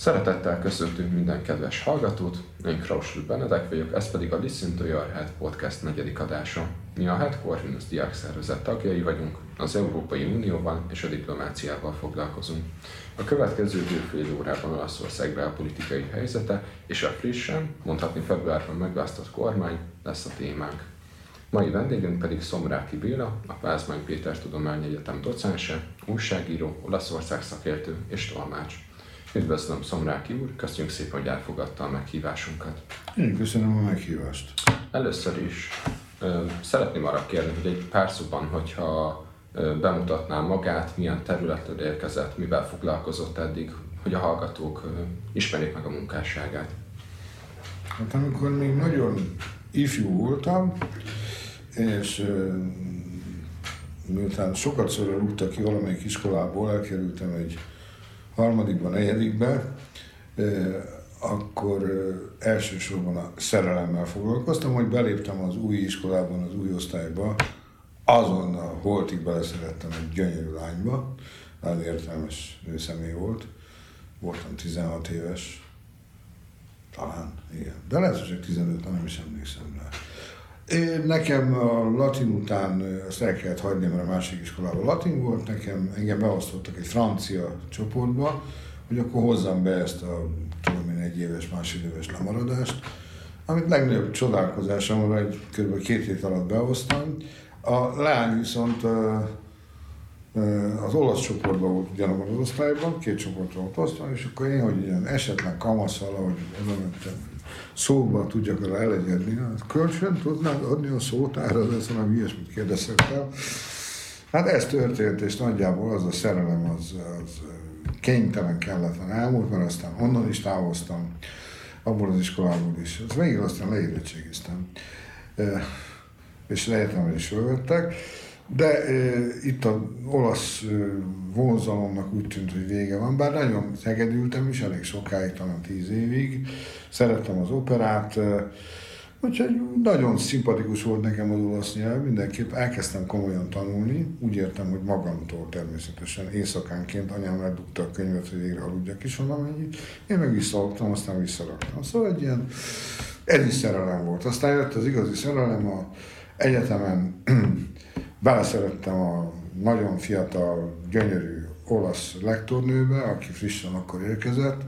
Szeretettel köszöntünk minden kedves hallgatót, én Krausl Benedek vagyok, ez pedig a Your Head podcast negyedik adása. Mi a Head Corvinus Diák Szervezet tagjai vagyunk, az Európai Unióban és a diplomáciával foglalkozunk. A következő fél órában Olaszország belpolitikai helyzete és a frissen, mondhatni februárban megválasztott kormány lesz a témánk. Mai vendégünk pedig Szomráki Béla, a Pázmány Péter Tudományegyetem docense, újságíró, Olaszország szakértő és tolmács. Üdvözlöm Szomráki úr, köszönjük szépen, hogy elfogadta a meghívásunkat. Én köszönöm a meghívást. Először is ö, szeretném arra kérni, hogy egy pár szóban, hogyha ö, bemutatná magát, milyen területről érkezett, mivel foglalkozott eddig, hogy a hallgatók ö, ismerjék meg a munkásságát. Hát amikor még nagyon ifjú voltam, és miután sokat szorra rúgtak ki valamelyik iskolából, elkerültem egy harmadikba, negyedikbe, akkor elsősorban a szerelemmel foglalkoztam, hogy beléptem az új iskolában, az új osztályba, azonnal holtig beleszerettem egy gyönyörű lányba, nagyon értelmes nőszemély volt, voltam 16 éves, talán, igen. De lehet, hogy 15, nem is emlékszem rá. Én, nekem a latin után azt el kellett hagyni, mert a másik iskolában latin volt, nekem engem beosztottak egy francia csoportba, hogy akkor hozzam be ezt a tudom én egy éves, másfél éves lemaradást, amit legnagyobb csodálkozásomra egy kb. két hét alatt behoztam. A leány viszont az olasz csoportban volt ugyanabban az osztályban, két csoportra volt osztva, és akkor én, hogy ilyen esetlen kamasz valahogy oda szóban tudjak vele elegyedni, hát kölcsön tudnád adni a szótára, ez valami ilyesmit kérdeztem. Hát ez történt, és nagyjából az a szerelem az, az kénytelen kelletlen elmúlt, mert aztán onnan is távoztam, abból az iskolából is. Az végül aztán leérettségiztem, és lehetem is fölvettek. De e, itt az olasz e, vonzalomnak úgy tűnt, hogy vége van, bár nagyon szegedültem is, elég sokáig, talán tíz évig. Szerettem az operát, e, úgyhogy nagyon szimpatikus volt nekem az olasz nyelv, mindenképp elkezdtem komolyan tanulni, úgy értem, hogy magamtól természetesen éjszakánként anyám eldugta a könyvet, hogy végre aludjak is valamennyit, én meg visszaludtam, aztán visszaraktam. Szóval egy ilyen, ez szerelem volt. Aztán jött az igazi szerelem a egyetemen beleszerettem a nagyon fiatal, gyönyörű olasz lektornőbe, aki frissen akkor érkezett,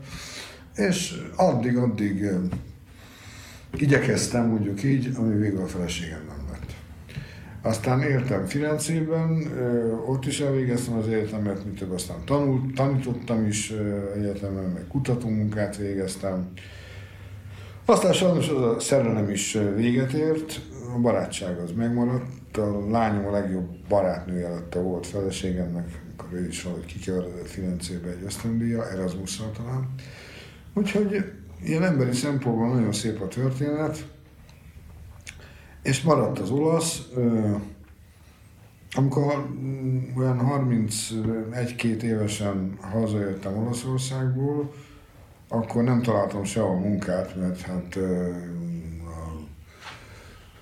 és addig-addig igyekeztem, mondjuk így, ami végül a feleségem nem lett. Aztán éltem Firenzében, ott is elvégeztem az egyetemet, mint több aztán tanult, tanítottam is egyetemen, meg kutatómunkát végeztem. Aztán sajnos az a szerelem is véget ért, a barátság az megmaradt, a lányom a legjobb barátnője lett a volt feleségemnek, amikor ő is valahogy kikeveredett Firencébe egy ösztöndíja, erasmus talán. Úgyhogy ilyen emberi szempontból nagyon szép a történet, és maradt az olasz. Amikor olyan 31-2 évesen hazajöttem Olaszországból, akkor nem találtam sehol munkát, mert hát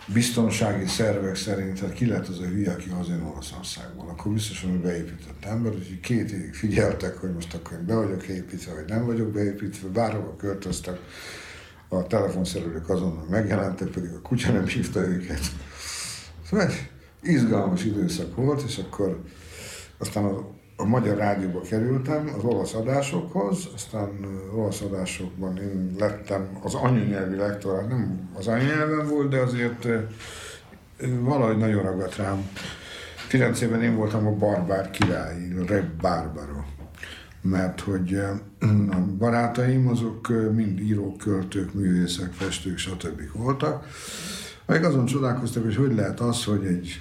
biztonsági szervek szerint, hát ki lett az a hülye, aki hazajön Olaszországból, akkor biztosan, hogy beépített ember, úgyhogy két évig figyeltek, hogy most akkor én be vagyok építve, vagy nem vagyok beépítve, bárhova költöztek, a telefonszerelők azonnal megjelentek, pedig a kutya nem hívta őket. Szóval egy izgalmas időszak volt, és akkor aztán a a Magyar Rádióba kerültem az olasz adásokhoz, aztán olasz adásokban én lettem az anyanyelvi lektor, nem az anyanyelven volt, de azért valahogy nagyon ragadt rám. Firencében én voltam a barbár király, Re Barbaro. Mert hogy a barátaim azok mind írók, költők, művészek, festők, stb. voltak. Meg azon csodálkoztak, hogy hogy lehet az, hogy egy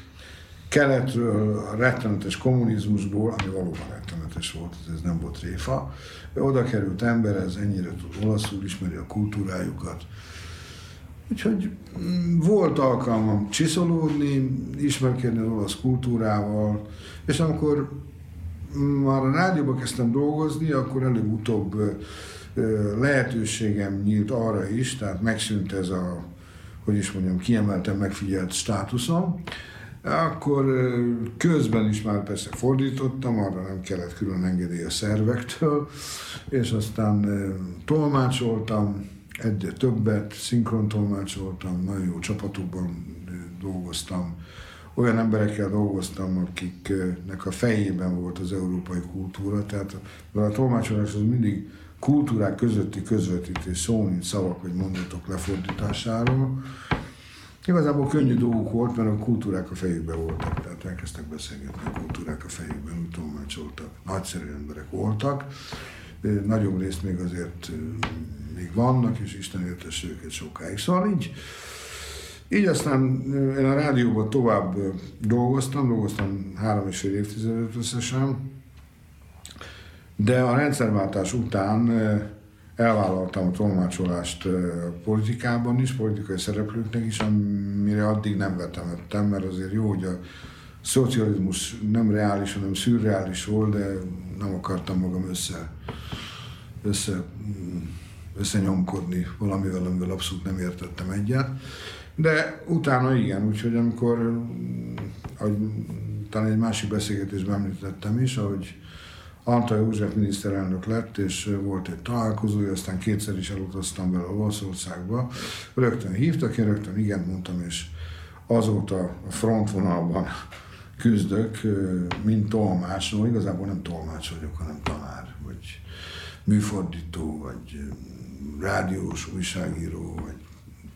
keletről, a rettenetes kommunizmusból, ami valóban rettenetes volt, ez nem volt réfa, oda került ember, ez ennyire tud olaszul, ismeri a kultúrájukat. Úgyhogy mm, volt alkalmam csiszolódni, ismerkedni az olasz kultúrával, és amikor már a rádióba kezdtem dolgozni, akkor előbb-utóbb lehetőségem nyílt arra is, tehát megszűnt ez a, hogy is mondjam, kiemelten megfigyelt státuszom, Akkor közben is már persze fordítottam, arra nem kellett külön engedély a szervektől, és aztán tolmácsoltam, egyre többet, szinkron tolmácsoltam, nagyon jó csapatokban dolgoztam, olyan emberekkel dolgoztam, akiknek a fejében volt az európai kultúra, tehát a tolmácsolás az mindig kultúrák közötti közvetítés, szó, mint szavak vagy mondatok lefordításáról. Igazából könnyű dolguk volt, mert a kultúrák a fejükben voltak, tehát elkezdtek beszélgetni a kultúrák a fejükben, úgy tolmácsoltak. Nagyszerű emberek voltak, nagyobb részt még azért még vannak, és Isten értesse őket sokáig. Szóval így, így aztán én a rádióban tovább dolgoztam, dolgoztam három és fél évtizedet összesen, de a rendszerváltás után elvállaltam a tolmácsolást politikában is, politikai szereplőknek is, amire addig nem vetemettem, mert azért jó, hogy a szocializmus nem reális, hanem szürreális volt, de nem akartam magam össze, össze, összenyomkodni valamivel, amivel abszolút nem értettem egyet. De utána igen, úgyhogy amikor, ahogy talán egy másik beszélgetésben említettem is, ahogy Antal József miniszterelnök lett, és volt egy találkozója, aztán kétszer is elutaztam vele Olaszországba. Rögtön hívtak, én rögtön igen mondtam, és azóta a frontvonalban küzdök, mint tolmács, no, igazából nem tolmács vagyok, hanem tanár, vagy műfordító, vagy rádiós újságíró, vagy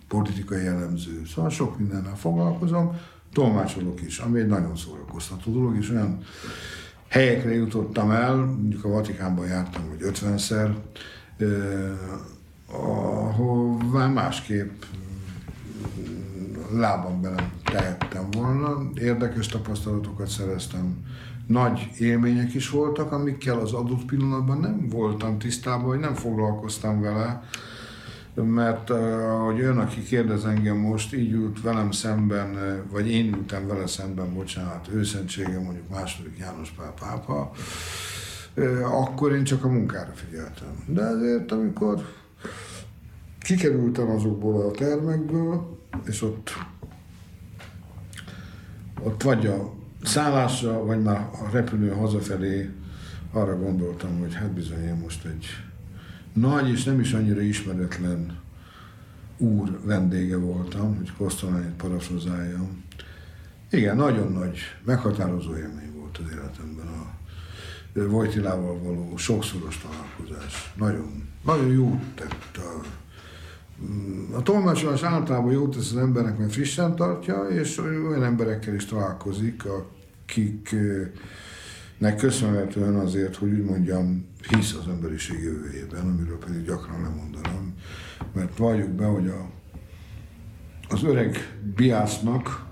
politikai jellemző, szóval sok mindennel foglalkozom, tolmácsolok is, ami egy nagyon szórakoztató dolog, és olyan helyekre jutottam el, mondjuk a Vatikánban jártam, hogy 50-szer, ahová másképp lábam bele tehettem volna. Érdekes tapasztalatokat szereztem. Nagy élmények is voltak, amikkel az adott pillanatban nem voltam tisztában, vagy nem foglalkoztam vele mert hogy ön, aki kérdez engem most, így ült velem szemben, vagy én ültem vele szemben, bocsánat, őszentsége mondjuk második János Pál pápa, akkor én csak a munkára figyeltem. De ezért, amikor kikerültem azokból a termekből, és ott, ott vagy a szállásra, vagy már a repülő hazafelé arra gondoltam, hogy hát bizony én most egy nagy és nem is annyira ismeretlen úr vendége voltam, hogy Kosztolányit parafrazáljam. Igen, nagyon nagy, meghatározó élmény volt az életemben a Vojtilával való sokszoros találkozás. Nagyon, nagyon jó tett a, a tolmácsolás általában jót tesz az embernek, mert frissen tartja, és olyan emberekkel is találkozik, akik nek köszönhetően azért, hogy úgy mondjam, hisz az emberiség jövőjében, amiről pedig gyakran lemondanom, mert valljuk be, hogy a, az öreg Biásznak,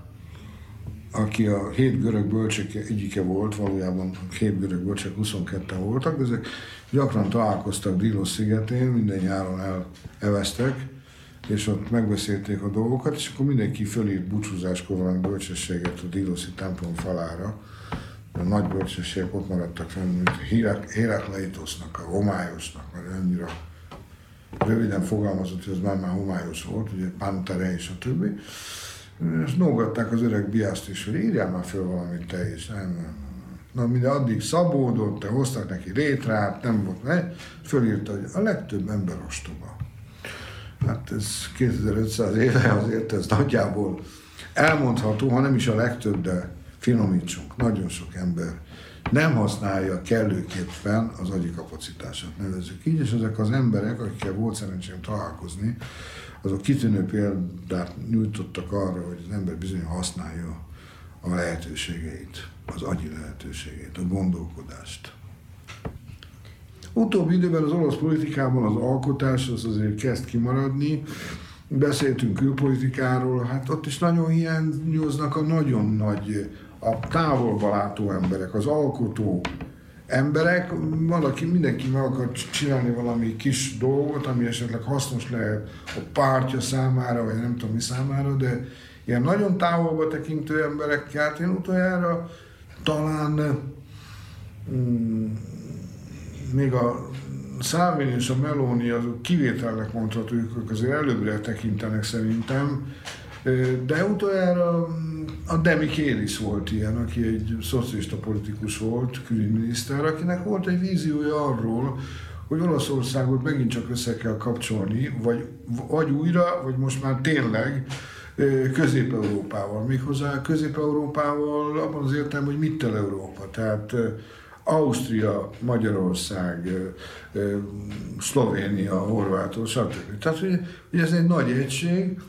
aki a hét görög bölcsek egyike volt, valójában a hét görög bölcsek 22 voltak, de ezek gyakran találkoztak Dílos szigetén, minden nyáron elveztek, és ott megbeszélték a dolgokat, és akkor mindenki fölírt búcsúzáskor valami bölcsességet a Díloszi templom falára, a nagy bölcsességek ott maradtak fenn, mint Hérakleitosnak, a homályosnak, mert annyira röviden fogalmazott, hogy ez már már homályos volt, ugye Pantere és a többi. És nógatták az öreg biászt is, hogy írjál már föl valamit te is. Nem, nem. Na, mire addig szabódott, te hoztak neki létrát, nem volt, ne? Fölírta, hogy a legtöbb ember ostoba. Hát ez 2500 éve azért ez nagyjából elmondható, ha nem is a legtöbb, de finomítsunk. Nagyon sok ember nem használja kellőképpen az agyi kapacitását, nevezzük így, és ezek az emberek, akikkel volt szerencsém találkozni, azok kitűnő példát nyújtottak arra, hogy az ember bizony használja a lehetőségeit, az agyi lehetőségét, a gondolkodást. Utóbbi időben az orosz politikában az alkotás az azért kezd kimaradni, beszéltünk külpolitikáról, hát ott is nagyon hiányoznak a nagyon nagy a távolba látó emberek, az alkotó emberek, valaki, mindenki meg akar csinálni valami kis dolgot, ami esetleg hasznos lehet a pártja számára, vagy nem tudom mi számára, de ilyen nagyon távolba tekintő emberekkel, hát én utoljára talán mm, még a Szávin és a Meloni azok kivételnek mondható, ők azért előbbre tekintenek szerintem, De utoljára a Demi Kéris volt ilyen, aki egy szocialista politikus volt, külügyminiszter, akinek volt egy víziója arról, hogy Olaszországot megint csak össze kell kapcsolni, vagy, vagy újra, vagy most már tényleg Közép-Európával. Méghozzá Közép-Európával abban az értelem, hogy mittel Európa. Tehát Ausztria, Magyarország, Szlovénia, Horvátország, stb. Tehát, hogy ez egy nagy egység,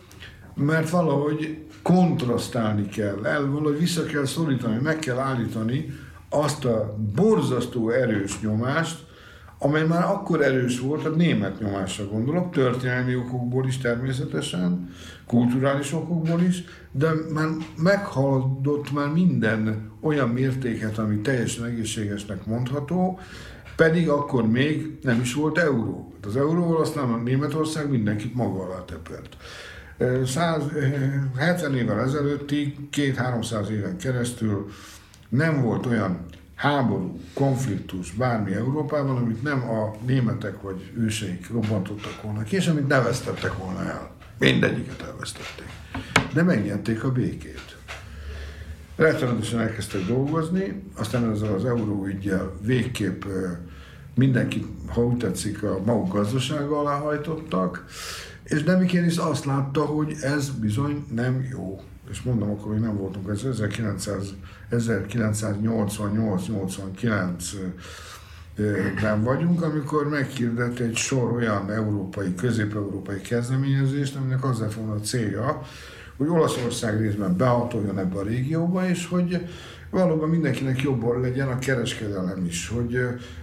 mert valahogy kontrasztálni kell, el, valahogy vissza kell szorítani, meg kell állítani azt a borzasztó erős nyomást, amely már akkor erős volt, a német nyomásra gondolok, történelmi okokból is természetesen, kulturális okokból is, de már meghaladott már minden olyan mértéket, ami teljesen egészségesnek mondható, pedig akkor még nem is volt euró. Az euróval aztán a Németország mindenkit maga alá tepert. 170 évvel ezelőttig, két-háromszáz éven keresztül nem volt olyan háború, konfliktus, bármi Európában, amit nem a németek vagy őseik robbantottak volna ki, és amit ne volna el. Mindegyiket elvesztették. De megnyerték a békét. Rettenetesen elkezdtek dolgozni, aztán ezzel az euróügyjel végképp mindenkit, ha úgy tetszik, a maguk gazdasága alá hajtottak, és Demikénis azt látta, hogy ez bizony nem jó. És mondom, akkor még nem voltunk, ez 1988-89 ben vagyunk, amikor meghirdett egy sor olyan európai, közép-európai kezdeményezést, aminek az lett volna a célja, hogy Olaszország részben behatoljon ebbe a régióba, és hogy valóban mindenkinek jobban legyen a kereskedelem is, hogy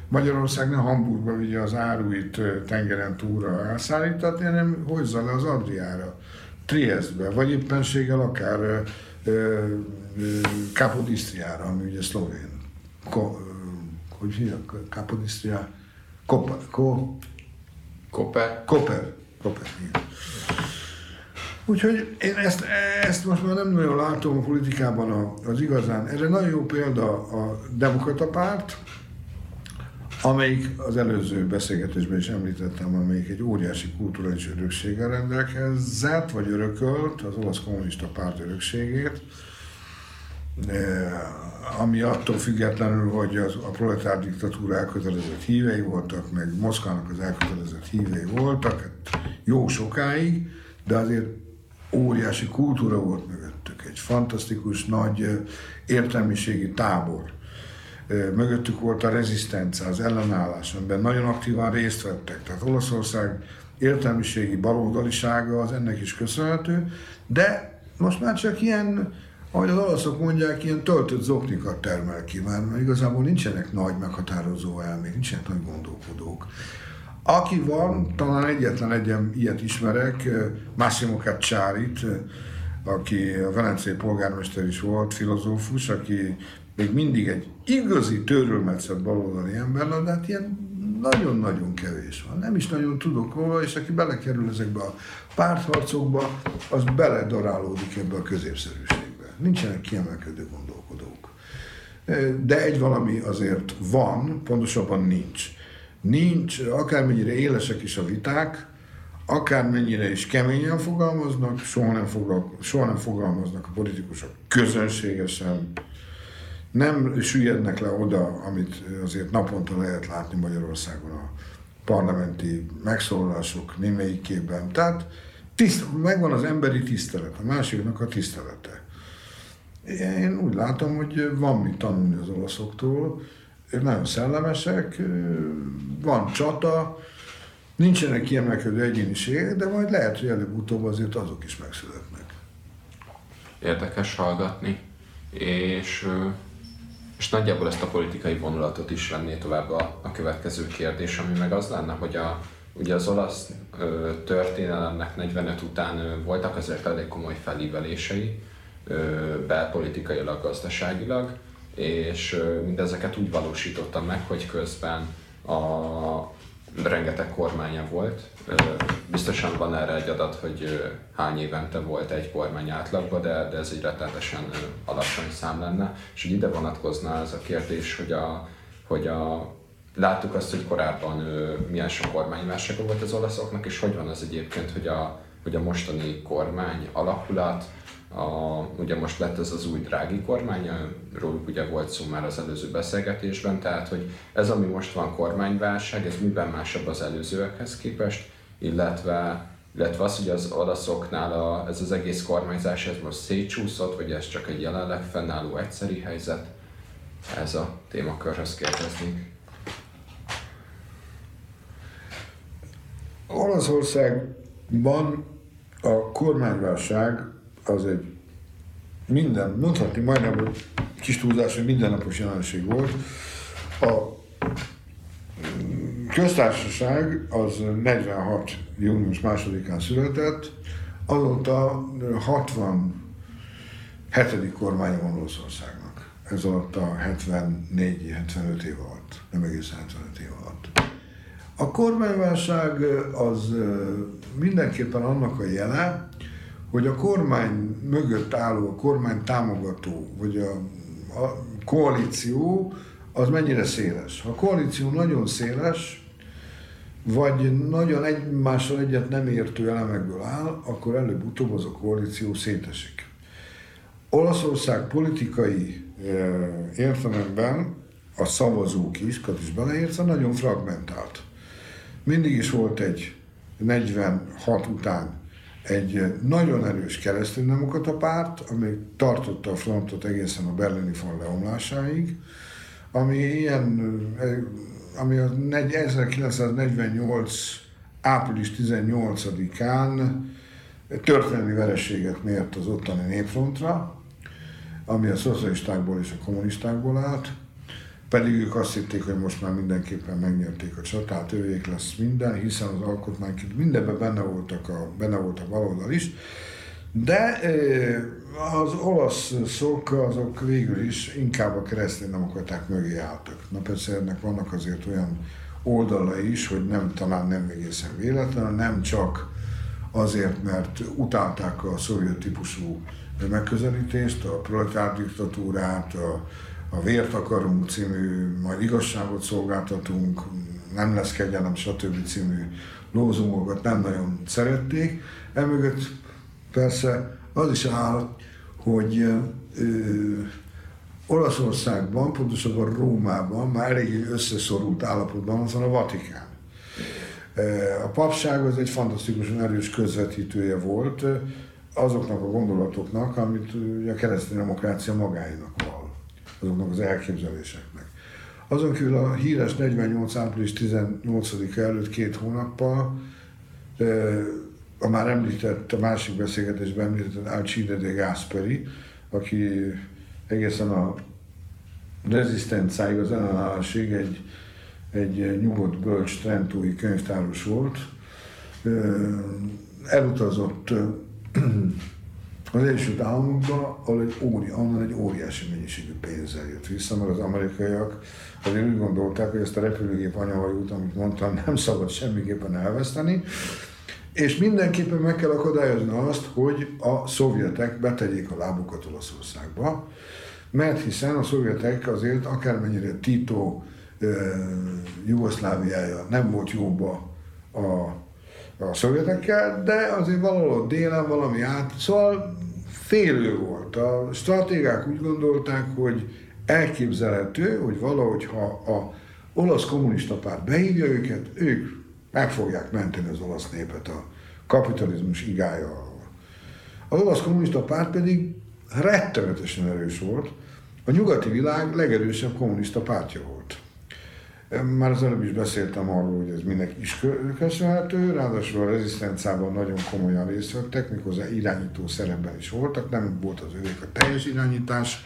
Magyarország ne Hamburgba vigye az áruit tengeren túlra elszállítatni, hanem hozza le az Adriára, Triestbe, vagy éppenséggel akár Kapodisztriára, ami ugye szlovén. Ko, hogy hívják? Kapodisztriá? Koper. Ko, Koper. Koper. Koper, igen. Úgyhogy én ezt, ezt most már nem nagyon látom a politikában az igazán. Erre nagyon jó példa a demokrata párt, amelyik az előző beszélgetésben is említettem, amelyik egy óriási kulturális örökséggel rendelkezett, vagy örökölt az olasz kommunista párt örökségét, ami attól függetlenül, hogy az, a proletár diktatúra elkötelezett hívei voltak, meg Moszkvának az elkötelezett hívei voltak, hát jó sokáig, de azért óriási kultúra volt mögöttük, egy fantasztikus nagy értelmiségi tábor. Mögöttük volt a rezisztencia, az ellenállás, amiben nagyon aktívan részt vettek. Tehát Olaszország értelmiségi baloldalisága az ennek is köszönhető, de most már csak ilyen, ahogy az olaszok mondják, ilyen töltött zoknikat termel ki, mert igazából nincsenek nagy meghatározó elmék, nincsenek nagy gondolkodók. Aki van, talán egyetlen egyen ilyet ismerek, Massimo Cacciarit, aki a velencei polgármester is volt, filozófus, aki még mindig egy igazi törülmetszett baloldali ember, de hát ilyen nagyon-nagyon kevés van. Nem is nagyon tudok róla, és aki belekerül ezekbe a pártharcokba, az beledorálódik ebbe a középszerűségbe. Nincsenek kiemelkedő gondolkodók. De egy valami azért van, pontosabban nincs nincs, akármennyire élesek is a viták, akármennyire is keményen fogalmaznak, soha nem, fogal, soha nem fogalmaznak a politikusok közönségesen, nem süllyednek le oda, amit azért naponta lehet látni Magyarországon a parlamenti megszólalások némelyikében. Tehát tiszt, megvan az emberi tisztelet, a másiknak a tisztelete. Én úgy látom, hogy van mit tanulni az olaszoktól, nagyon szellemesek, van csata, nincsenek kiemelkedő egyéniségek, de majd lehet, hogy előbb-utóbb azért azok is megszületnek. Érdekes hallgatni, és, és nagyjából ezt a politikai vonulatot is venné tovább a, a következő kérdés, ami meg az lenne, hogy a, ugye az olasz ö, történelemnek 45 után ö, voltak azért elég komoly felívelései, ö, belpolitikailag, gazdaságilag, és mindezeket úgy valósítottam meg, hogy közben a rengeteg kormánya volt. Biztosan van erre egy adat, hogy hány évente volt egy kormány átlagban, de, de ez egy rettenetesen alacsony szám lenne. És hogy ide vonatkozna ez a kérdés, hogy a, hogy a Láttuk azt, hogy korábban milyen sok kormányválsága volt az olaszoknak, és hogy van az egyébként, hogy a hogy a mostani kormány alakulat, a, ugye most lett ez az új drági kormány, róluk ugye volt szó már az előző beszélgetésben, tehát hogy ez, ami most van kormányválság, ez miben másabb az előzőekhez képest, illetve, illetve az, hogy az olaszoknál a, ez az egész kormányzás, ez most szétcsúszott, vagy ez csak egy jelenleg fennálló egyszeri helyzet, ez a témakörhöz kérdezni. Olaszországban a kormányválság az egy minden, mondhatni majdnem, hogy kis túlzás, hogy mindennapos jelenség volt. A köztársaság az 46. június másodikán született, azóta 67. kormánya van Olaszországnak. Ez alatt a 74-75 év alatt, nem egészen 75 év alatt. A kormányválság az mindenképpen annak a jele, hogy a kormány mögött álló, a kormány támogató, vagy a, a koalíció, az mennyire széles. Ha a koalíció nagyon széles, vagy nagyon egymással egyet nem értő elemekből áll, akkor előbb-utóbb az a koalíció szétesik. Olaszország politikai értelemben a szavazók is, is beleértve, nagyon fragmentált. Mindig is volt egy 46 után egy nagyon erős kereszténydemokrata párt, ami tartotta a frontot egészen a berlini fal leomlásáig, ami ilyen, ami a 1948 április 18-án történelmi vereséget mért az ottani népfrontra, ami a szocialistákból és a kommunistákból állt, pedig ők azt hitték, hogy most már mindenképpen megnyerték a csatát, ővék lesz minden, hiszen az alkotmány mindenben benne voltak a, benne volt a baloldal is, de az olaszok azok végül is inkább a keresztény demokraták mögé álltak. Na persze ennek vannak azért olyan oldala is, hogy nem talán nem egészen véletlen, nem csak azért, mert utálták a szovjet típusú megközelítést, a proletár diktatúrát, a, a Vért akarunk című, majd igazságot szolgáltatunk, nem lesz kegyelem, stb. című lózungokat nem nagyon szerették. Emögött persze az is áll, hogy ö, Olaszországban, pontosabban Rómában már elég összeszorult állapotban van a Vatikán. A papság az egy fantasztikusan erős közvetítője volt azoknak a gondolatoknak, amit a keresztény demokrácia magáinak van azoknak az elképzeléseknek. Azon kívül a híres 48. április 18 előtt két hónappal a már említett, a másik beszélgetésben említett Alcide de Gasperi, aki egészen a rezisztenciáig, az ellenállásig egy, egy nyugodt, bölcs, trentói könyvtáros volt, elutazott az Egyesült Államokba, ahol egy, óri, onnan egy óriási mennyiségű pénzzel jött vissza, mert az amerikaiak azért úgy gondolták, hogy ezt a repülőgép anyahajót, amit mondtam, nem szabad semmiképpen elveszteni, és mindenképpen meg kell akadályozni azt, hogy a szovjetek betegyék a lábukat Olaszországba, mert hiszen a szovjetek azért akármennyire Tito Jugoszláviája nem volt jóba a a szovjetekkel, de azért valahol délen valami át, szóval félő volt. A stratégák úgy gondolták, hogy elképzelhető, hogy valahogy ha a olasz kommunista párt behívja őket, ők meg fogják menteni az olasz népet a kapitalizmus igája alól. Az olasz kommunista párt pedig rettenetesen erős volt, a nyugati világ legerősebb kommunista pártja volt. Már az előbb is beszéltem arról, hogy ez mindenki is köszönhető, ráadásul a rezisztenciában nagyon komolyan részt vettek, méghozzá irányító szerepben is voltak, nem volt az övék a teljes irányítás,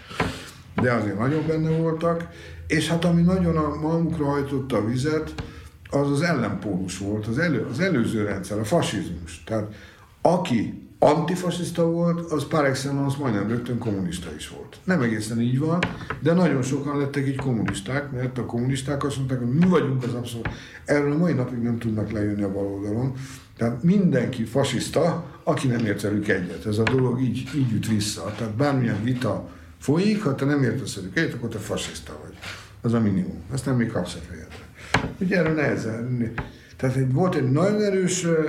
de azért nagyon benne voltak, és hát ami nagyon a magukra hajtotta a vizet, az az ellenpólus volt, az, elő, az előző rendszer, a fasizmus. Tehát aki antifasiszta volt, az par excellence majdnem rögtön kommunista is volt. Nem egészen így van, de nagyon sokan lettek így kommunisták, mert a kommunisták azt mondták, hogy mi vagyunk az abszolút. Erről a mai napig nem tudnak lejönni a baloldalon. Tehát mindenki fasiszta, aki nem ért velük egyet. Ez a dolog így, így jut vissza. Tehát bármilyen vita folyik, ha te nem értesz velük egyet, akkor te fasiszta vagy. Az a minimum. nem még kapsz a fejedre. Ugye erről nehezen Tehát egy, volt egy nagyon erős ö,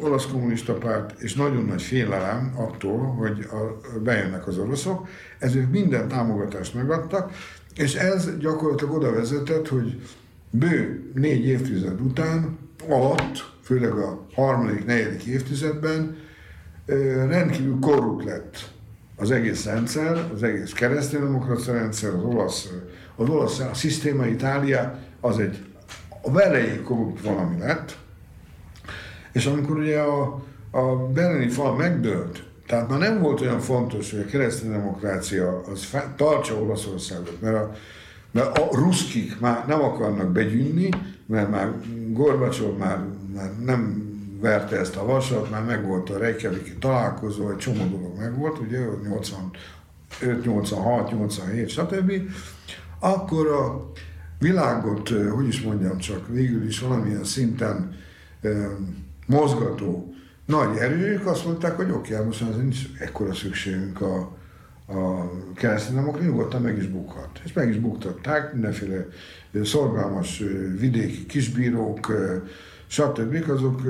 olasz kommunista párt, és nagyon nagy félelem attól, hogy a, bejönnek az oroszok, ezért minden támogatást megadtak, és ez gyakorlatilag oda vezetett, hogy bő négy évtized után, alatt, főleg a harmadik, negyedik évtizedben ö, rendkívül korrupt lett az egész rendszer, az egész kereszténydemokrata rendszer, az olasz, az olasz a szisztéma Itália, az egy a velejéig korrupt valami lett, és amikor ugye a, a berlini fal megdőlt, tehát már nem volt olyan fontos, hogy a kereszténydemokrácia az fe, tartsa Olaszországot, mert a, mert a ruszkik már nem akarnak begyűnni, mert már Gorbacsov már, már nem verte ezt a vasat, már megvolt a Reykjaviki találkozó, egy csomó dolog megvolt, ugye 85, 86, 87, stb. Akkor a világot, hogy is mondjam csak, végül is valamilyen szinten mozgató nagy erők azt mondták, hogy oké, okay, most azért nincs ekkora szükségünk a, a kereszténydemokra, nyugodtan meg is bukhat. És meg is buktatták, mindenféle szorgalmas vidéki kisbírók, stb. azok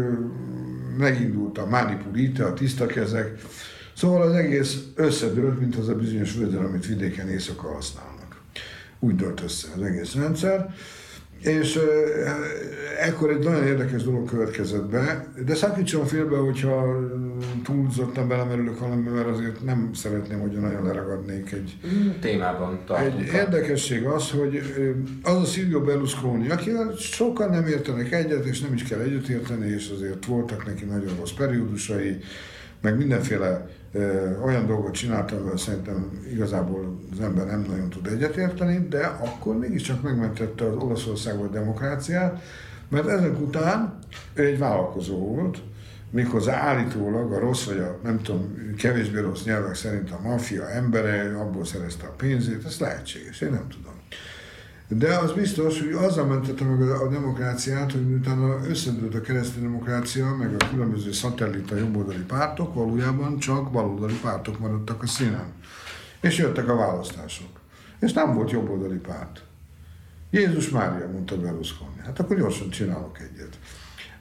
megindult a manipulite, a tiszta kezek, szóval az egész összedőlt, mint az a bizonyos vödör, amit vidéken éjszaka használnak. Úgy dölt össze az egész rendszer. És ekkor egy nagyon érdekes dolog következett be, de szakítson félbe, hogyha túlzottan belemerülök valami, mert azért nem szeretném, hogy nagyon leragadnék egy témában. Egy érdekesség az, hogy az a Silvio Berlusconi, akivel sokan nem értenek egyet, és nem is kell egyetérteni, és azért voltak neki nagyon rossz periódusai, meg mindenféle olyan dolgot csináltam, amivel szerintem igazából az ember nem nagyon tud egyetérteni, de akkor mégiscsak megmentette az Olaszországot demokráciát, mert ezek után ő egy vállalkozó volt, méghozzá állítólag a rossz, vagy a nem tudom, kevésbé rossz nyelvek szerint a maffia embere, abból szerezte a pénzét, ez lehetséges, én nem tudom. De az biztos, hogy azzal mentette meg a demokráciát, hogy utána összedőlt a keresztény demokrácia, meg a különböző szatellita jobboldali pártok, valójában csak baloldali pártok maradtak a színen. És jöttek a választások. És nem volt jobboldali párt. Jézus Mária, mondta Berlusconi. Hát akkor gyorsan csinálok egyet.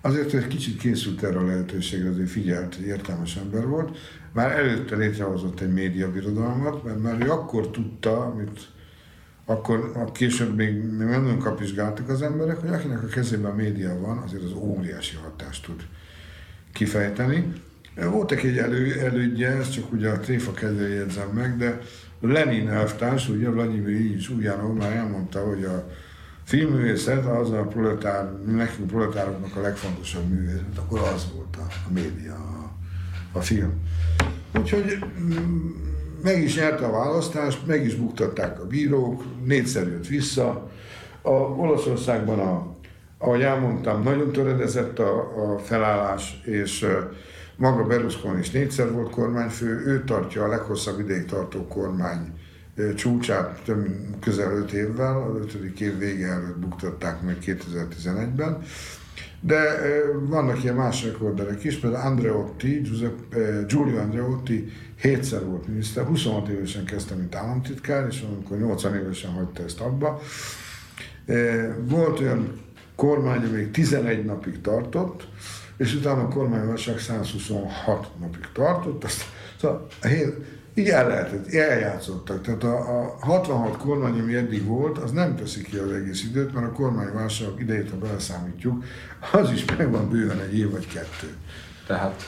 Azért, hogy egy kicsit készült erre a lehetőségre, azért figyelt, értelmes ember volt. Már előtte létrehozott egy médiabirodalmat, mert már ő akkor tudta, amit akkor a később még, még nagyon kapizsgáltak az emberek, hogy akinek a kezében a média van, azért az óriási hatást tud kifejteni. Voltak egy elő, elődje, ezt csak ugye a tréfa kedvéért jegyzem meg, de Lenin elvtárs, ugye Vladimir Ilyich Ujjanov már elmondta, hogy a filmművészet az a proletár, nekünk proletároknak a legfontosabb művészet, akkor az volt a, a média, a, a film. Úgyhogy mm, meg is nyerte a választást, meg is buktatták a bírók, négyszer jött vissza. A Olaszországban, a, ahogy elmondtam, nagyon töredezett a, a felállás, és maga Berlusconi is négyszer volt kormányfő, ő tartja a leghosszabb ideig tartó kormány csúcsát több közel 5 évvel, az ötödik év vége előtt buktatták meg 2011-ben. De vannak ilyen más rekorderek is, például Andreotti, Giuseppe, Giulio Andreotti hétszer volt miniszter, 26 évesen kezdte, mint államtitkár, és amikor 80 évesen hagyta ezt abba. Volt olyan kormány, amíg 11 napig tartott, és utána a kormányválság 126 napig tartott, azt, szóval a hét, így el lehetett, eljátszottak. Tehát a, a 66 kormány, ami eddig volt, az nem teszi ki az egész időt, mert a kormányválság idejét, ha beleszámítjuk, az is megvan bőven egy év vagy kettő. Tehát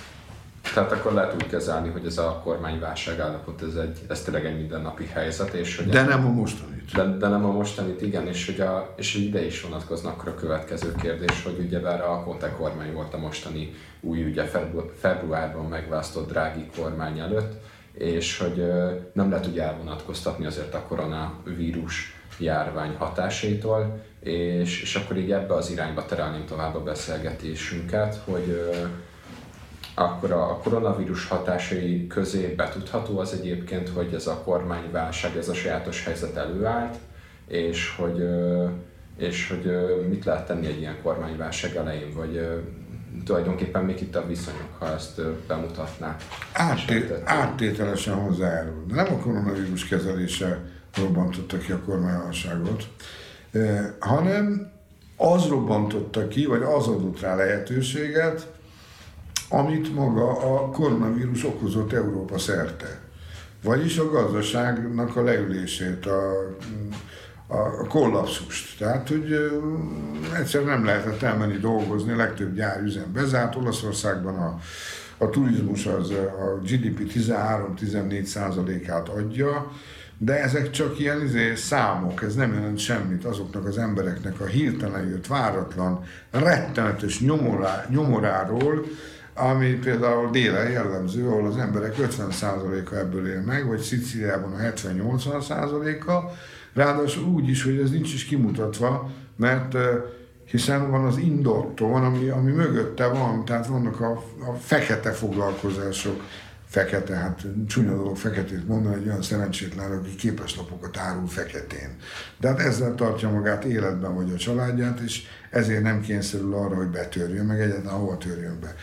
tehát akkor lehet úgy kezelni, hogy ez a kormányválság állapot, ez, egy, ez tényleg egy mindennapi helyzet. És hogy de a, nem a mostanit. De, de, nem a mostanit, igen, és hogy a, és ide is vonatkoznak a következő kérdés, hogy ugye bár a Conte kormány volt a mostani új, ugye februárban megválasztott drági kormány előtt, és hogy nem lehet ugye elvonatkoztatni azért a koronavírus járvány hatásaitól, és, és akkor így ebbe az irányba terelném tovább a beszélgetésünket, hogy akkor a koronavírus hatásai közé betudható az egyébként, hogy ez a kormányválság, ez a sajátos helyzet előállt, és hogy, és hogy mit lehet tenni egy ilyen kormányválság elején, vagy tulajdonképpen még itt a viszonyok, ha ezt bemutatná. Átté- áttételesen hozzájárul. De nem a koronavírus kezelése robbantotta ki a kormányválságot, hanem az robbantotta ki, vagy az adott rá lehetőséget, amit maga a koronavírus okozott Európa szerte. Vagyis a gazdaságnak a leülését, a, a kollapszust. Tehát, hogy egyszer nem lehetett elmenni dolgozni, a legtöbb gyár üzem bezárt. Olaszországban a, a turizmus az a GDP 13-14 százalékát adja, de ezek csak ilyen izé, számok, ez nem jelent semmit azoknak az embereknek a hirtelen jött, váratlan, rettenetes nyomorá, nyomoráról, ami például délen jellemző, ahol az emberek 50%-a ebből él meg, vagy Szicíliában a 70-80%-a, ráadásul úgy is, hogy ez nincs is kimutatva, mert hiszen van az indotto, van, ami, ami mögötte van, tehát vannak a, a fekete foglalkozások, fekete, hát csúnya dolog feketét mondani, egy olyan szerencsétlen, aki képeslapokat árul feketén. De hát ezzel tartja magát életben vagy a családját, és ezért nem kényszerül arra, hogy betörjön, meg egyáltalán hova törjön be.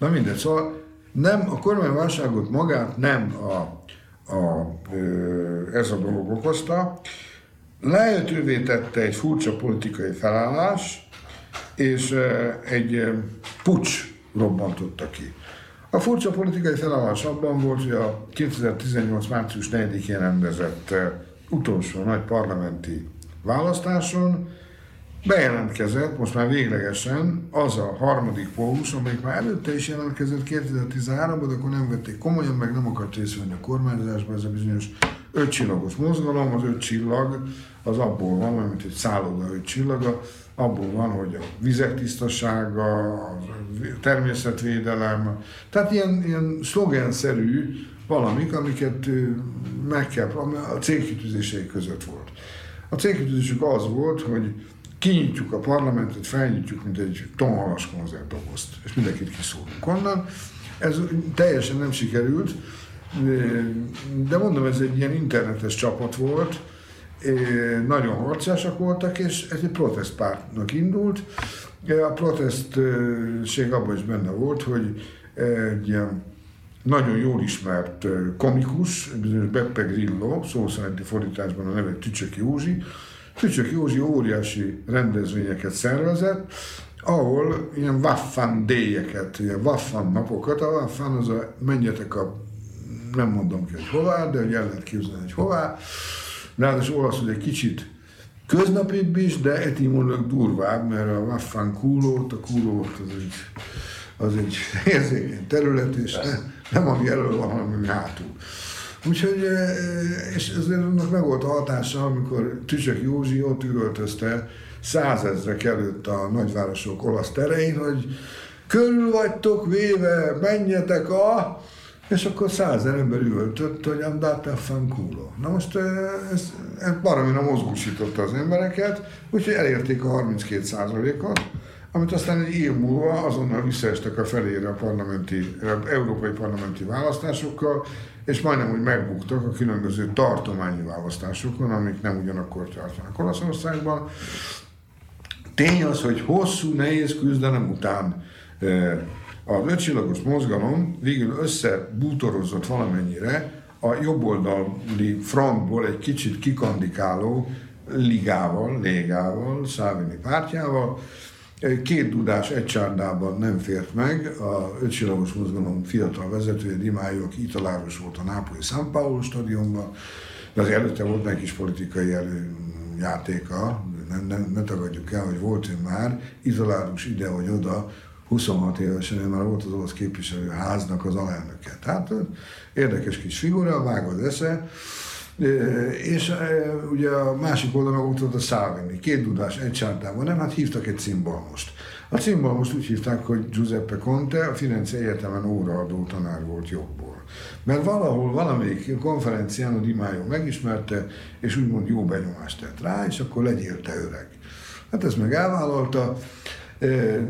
Na mindegy, szóval nem, a kormányválságot magát nem a, a, ez a dolog okozta, lehetővé tette egy furcsa politikai felállás, és egy pucs robbantotta ki. A furcsa politikai felállás abban volt, hogy a 2018. március 4-én rendezett utolsó nagy parlamenti választáson bejelentkezett, most már véglegesen, az a harmadik pólus, amelyik már előtte is jelentkezett 2013-ban, de akkor nem vették komolyan, meg nem akart részt venni a kormányzásban, ez a bizonyos ötcsillagos mozgalom, az öt csillag, az abból van, mint egy szálloda öt csillaga, abból van, hogy a vizek tisztasága, a természetvédelem, tehát ilyen, ilyen szlogenszerű valamik, amiket meg kell, a célkitűzései között volt. A célkitűzésük az volt, hogy kinyitjuk a parlamentet, felnyitjuk, mint egy tonhalas konzervdobozt, és mindenkit kiszólunk onnan. Ez teljesen nem sikerült, de mondom, ez egy ilyen internetes csapat volt, nagyon harcásak voltak, és ez egy protestpártnak indult. A protestség abban is benne volt, hogy egy ilyen nagyon jól ismert komikus, bizonyos Beppe Grillo, szó szerinti fordításban a neve Tücsök Józsi, Tücsök Józsi óriási rendezvényeket szervezett, ahol ilyen waffan déjeket, ilyen waffan napokat, a waffan az a menjetek a, nem mondom ki, hogy hová, de hogy el lehet képzelni, hogy hová, ráadásul olaszul egy kicsit köznapibb is, de etimológ durvább, mert a waffan kúlót, a kúlót az egy, az egy érzékeny terület, és nem, nem ami elől van, hanem hátul. Úgyhogy, és azért annak meg volt a hatása, amikor Tücsök Józsi ott üvöltözte százezrek előtt a nagyvárosok olasz terein, hogy körül vagytok véve, menjetek a... És akkor százer ember üvöltött, hogy andate a fanculo. Na most ez, ez baromira mozgósította az embereket, úgyhogy elérték a 32 ot amit aztán egy év múlva azonnal visszaestek a felére a parlamenti, európai parlamenti választásokkal, és majdnem, hogy megbuktak a különböző tartományi választásokon, amik nem ugyanakkor tartanak Olaszországban. Tény az, hogy hosszú, nehéz küzdelem után az ötcsillagos mozgalom végül összebútorozott valamennyire a jobboldali frontból egy kicsit kikandikáló ligával, légával, Szávini pártjával, Két dudás egy csárdában nem fért meg, a ötcsillagos mozgalom fiatal vezetője Di Maio, aki italáros volt a Nápolyi San Paolo stadionban, de az előtte volt meg is politikai előjátéka, nem, nem, ne tagadjuk el, hogy volt ő már, italáros ide vagy oda, 26 évesen már volt az olasz képviselőháznak az alelnöke. Tehát érdekes kis figura, vág az esze, és ugye a másik oldalon ott volt a Szálvini, két dudás, egy csártában, nem, hát hívtak egy cimbalmost. A cimbalmost úgy hívták, hogy Giuseppe Conte, a Firenze Egyetemen óraadó tanár volt jobból. Mert valahol, valamelyik konferencián a Di Maio megismerte, és úgymond jó benyomást tett rá, és akkor legyél te öreg. Hát ezt meg elvállalta,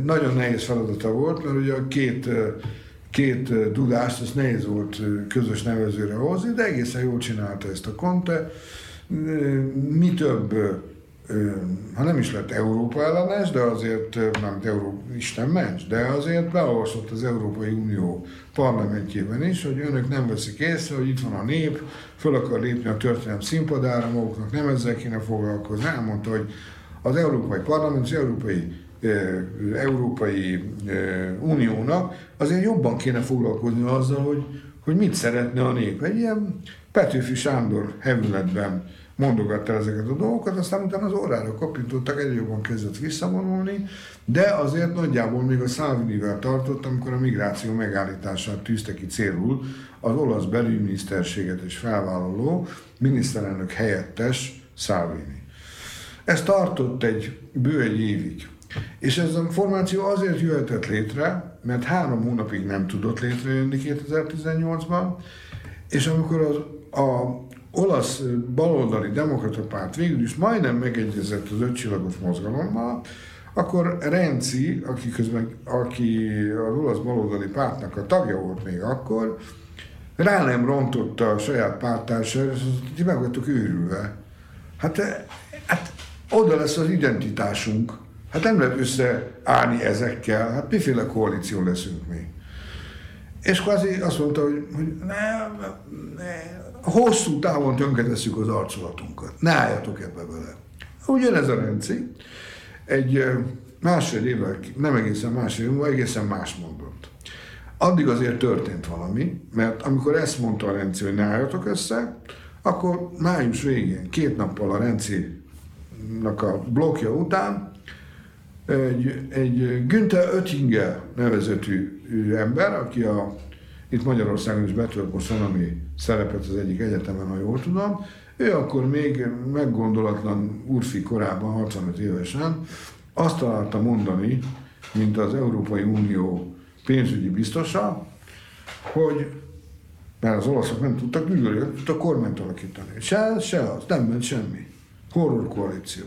nagyon nehéz feladata volt, mert ugye a két két dudást, ez nehéz volt közös nevezőre hozni, de egészen jól csinálta ezt a Conte. Mi több, ha nem is lett Európa ellenes, de azért, nem Euró, Isten ments, de azért beolvasott az Európai Unió parlamentjében is, hogy önök nem veszik észre, hogy itt van a nép, föl akar lépni a történelem színpadára, maguknak nem ezzel kéne foglalkozni. Elmondta, hogy az Európai Parlament, az Európai Európai Uniónak azért jobban kéne foglalkozni azzal, hogy, hogy mit szeretne a nép. Egy ilyen Petőfi Sándor hevületben mondogatta ezeket a dolgokat, aztán utána az órára kapintottak, egyre jobban kezdett visszavonulni, de azért nagyjából még a Salvinivel tartott, amikor a migráció megállítását tűzte ki célul az olasz belügyminiszterséget és felvállaló miniszterelnök helyettes Salvini. Ez tartott egy bő egy évig. És ez a formáció azért jöhetett létre, mert három hónapig nem tudott létrejönni 2018-ban, és amikor az, a olasz baloldali demokrata párt végül is majdnem megegyezett az ötcsillagos mozgalommal, akkor Renzi, aki közben, aki az olasz baloldali pártnak a tagja volt még akkor, rá nem rontotta a saját pártársára, és azt meg vagytok őrülve. Hát, hát oda lesz az identitásunk. Hát nem lehet összeállni ezekkel, hát miféle koalíció leszünk mi. És kvázi azt mondta, hogy, hogy ne, ne, hosszú távon tönkretesszük az arcolatunkat. Ne álljatok ebbe bele. Ugyanez a rendszer egy másfél évvel, nem egészen másfél évvel, egészen más mondott. Addig azért történt valami, mert amikor ezt mondta a Renci, hogy ne álljatok össze, akkor május végén, két nappal a Renci-nak a blokja után egy, egy Günther Oettinger nevezetű ember, aki a, itt Magyarországon is betölt most szerepet az egyik egyetemen, ha jól tudom, ő akkor még meggondolatlan Urfi korában, 65 évesen, azt találta mondani, mint az Európai Unió pénzügyi biztosa, hogy mert az olaszok nem tudtak működni, nem tudtak kormányt alakítani. Se, se az, nem ment semmi. Horror koalíció.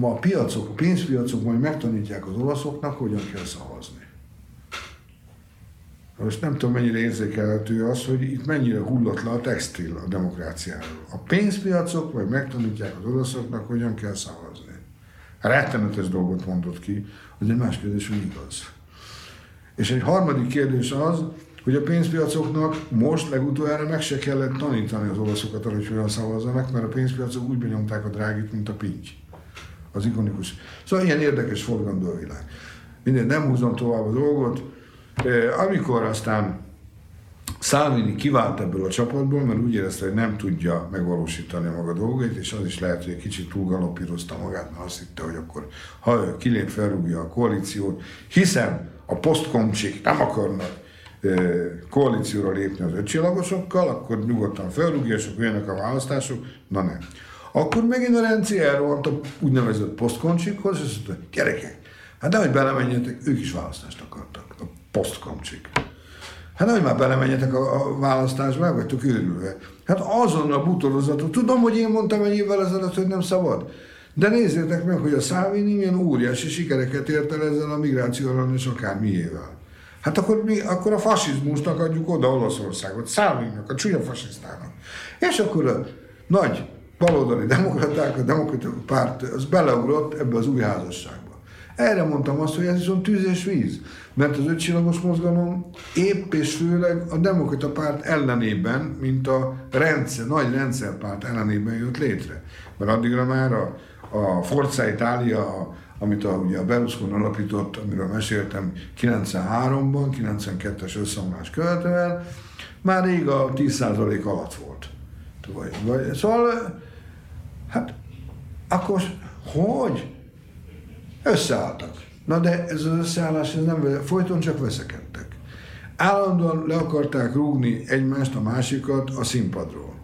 Ma a piacok, a pénzpiacok majd megtanítják az olaszoknak, hogyan kell szavazni. Most nem tudom, mennyire érzékelhető az, hogy itt mennyire hullott le a textil a demokráciáról. A pénzpiacok majd megtanítják az olaszoknak, hogyan kell szavazni. Rettenetes dolgot mondott ki, az egy más kérdés, hogy igaz. És egy harmadik kérdés az, hogy a pénzpiacoknak most legutoljára meg se kellett tanítani az olaszokat arra, hogy hogyan szavazzanak, mert a pénzpiacok úgy benyomták a drágit, mint a pinty. Az ikonikus. Szóval ilyen érdekes forgandó a világ. Minden nem húzom tovább a dolgot. Amikor aztán Szálvini kivált ebből a csapatból, mert úgy érezte, hogy nem tudja megvalósítani a maga dolgait, és az is lehet, hogy egy kicsit túlgalopírozta magát, mert azt hitte, hogy akkor ha ő kilép, felrúgja a koalíciót, hiszen a posztkomcsik nem akarnak koalícióra lépni az ötcsillagosokkal, akkor nyugodtan felrúgja, és akkor jönnek a választások. Na nem. Akkor megint a rendszer elrohant a úgynevezett posztkomcsikhoz, és azt mondta, gyerekek, hát nehogy belemenjetek, ők is választást akartak, a posztkomcsik. Hát nehogy már belemenjetek a, a választásba, meg vagytok őrülve. Hát azon a butorozatot, tudom, hogy én mondtam egy évvel ezelőtt, hogy nem szabad. De nézzétek meg, hogy a Szávini milyen óriási sikereket ért el ezzel a migrációval és akár. Hát akkor, mi, akkor a fasizmusnak adjuk oda Olaszországot, Szávininak, a csúnya fasisztának. És akkor a nagy baloldali demokraták, a demokrata párt, az beleugrott ebbe az új házasságba. Erre mondtam azt, hogy ez viszont tűz és víz. Mert az ötcsillagos mozgalom épp és főleg a demokrata párt ellenében, mint a rendszer, nagy rendszerpárt ellenében jött létre. Mert addigra már a, a Forza Italia, amit a, ugye a Berlusconi alapított, amiről meséltem 93-ban, 92-es összeomlás követően, már rég a 10% alatt volt. Vagy, vagy, szóval, hát akkor hogy? Összeálltak. Na de ez az összeállás ez nem, folyton csak veszekedtek. Állandóan le akarták rúgni egymást, a másikat a színpadról.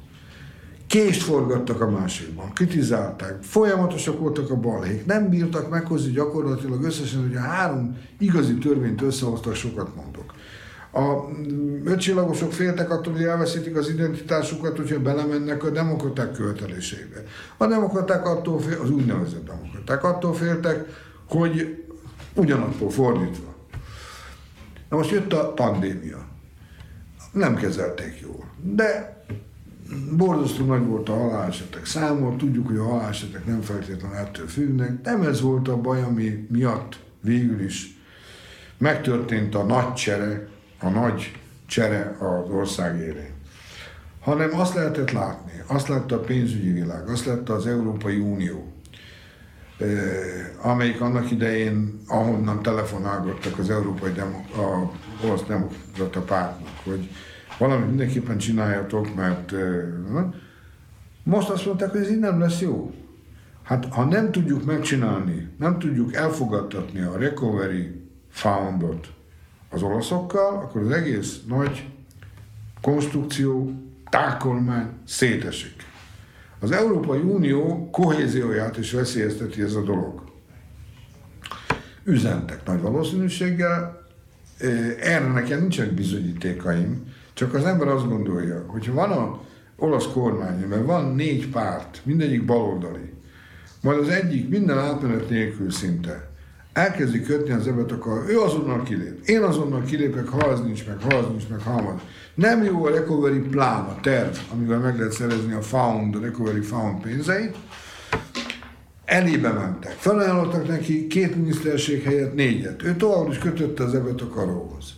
Kést forgattak a másikban, kritizálták, folyamatosak voltak a balhék, nem bírtak meghozni gyakorlatilag összesen, hogy a három igazi törvényt összehoztak, sokat mondok. A ötcsillagosok féltek attól, hogy elveszítik az identitásukat, hogyha belemennek a demokraták követelésébe. A demokraták attól fél, az úgynevezett demokraták attól féltek, hogy ugyanattól fordítva. Na most jött a pandémia. Nem kezelték jól. De borzasztó nagy volt a halálesetek száma, tudjuk, hogy a halálesetek nem feltétlenül ettől függnek. Nem ez volt a baj, ami miatt végül is megtörtént a nagy csere, a nagy csere az ország élén. Hanem azt lehetett látni, azt látta a pénzügyi világ, azt látta az Európai Unió, amelyik annak idején, ahonnan telefonálgattak az Európai Demo, a Olasz Demokrata Pártnak, hogy valamit mindenképpen csináljatok, mert most azt mondták, hogy ez így nem lesz jó. Hát ha nem tudjuk megcsinálni, nem tudjuk elfogadtatni a Recovery Foundot az olaszokkal, akkor az egész nagy konstrukció, tákolmány szétesik. Az Európai Unió kohézióját is veszélyezteti ez a dolog. Üzentek nagy valószínűséggel, erre nekem nincsenek bizonyítékaim, csak az ember azt gondolja, hogy van a olasz kormány, mert van négy párt, mindegyik baloldali, majd az egyik minden átmenet nélkül szinte elkezdi kötni az ebet, akkor ő azonnal kilép. Én azonnal kilépek, ha az nincs meg, ha az nincs meg, ha az. Nem jó a recovery plán, a terv, amivel meg lehet szerezni a found, a recovery found pénzeit. Elébe mentek. Felajánlottak neki két miniszterség helyett négyet. Ő tovább is kötötte az ebet a karóhoz.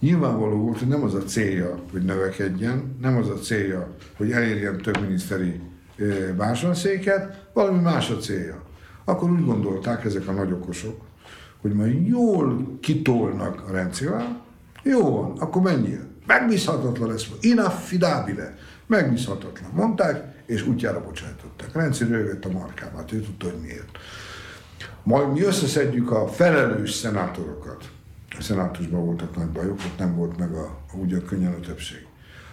Nyilvánvaló volt, hogy nem az a célja, hogy növekedjen, nem az a célja, hogy elérjen több miniszteri bársonszéket, valami más a célja. Akkor úgy gondolták ezek a nagyokosok, hogy majd jól kitolnak a rendszerrel, jó van, akkor menjél. Megbízhatatlan lesz, inaffidabile. Megbízhatatlan. Mondták, és útjára bocsájtották. Renci rögött a markámat, ő tudta, hogy miért. Majd mi összeszedjük a felelős szenátorokat. A szenátusban voltak nagy bajok, ott nem volt meg a, a ugye könnyen a többség.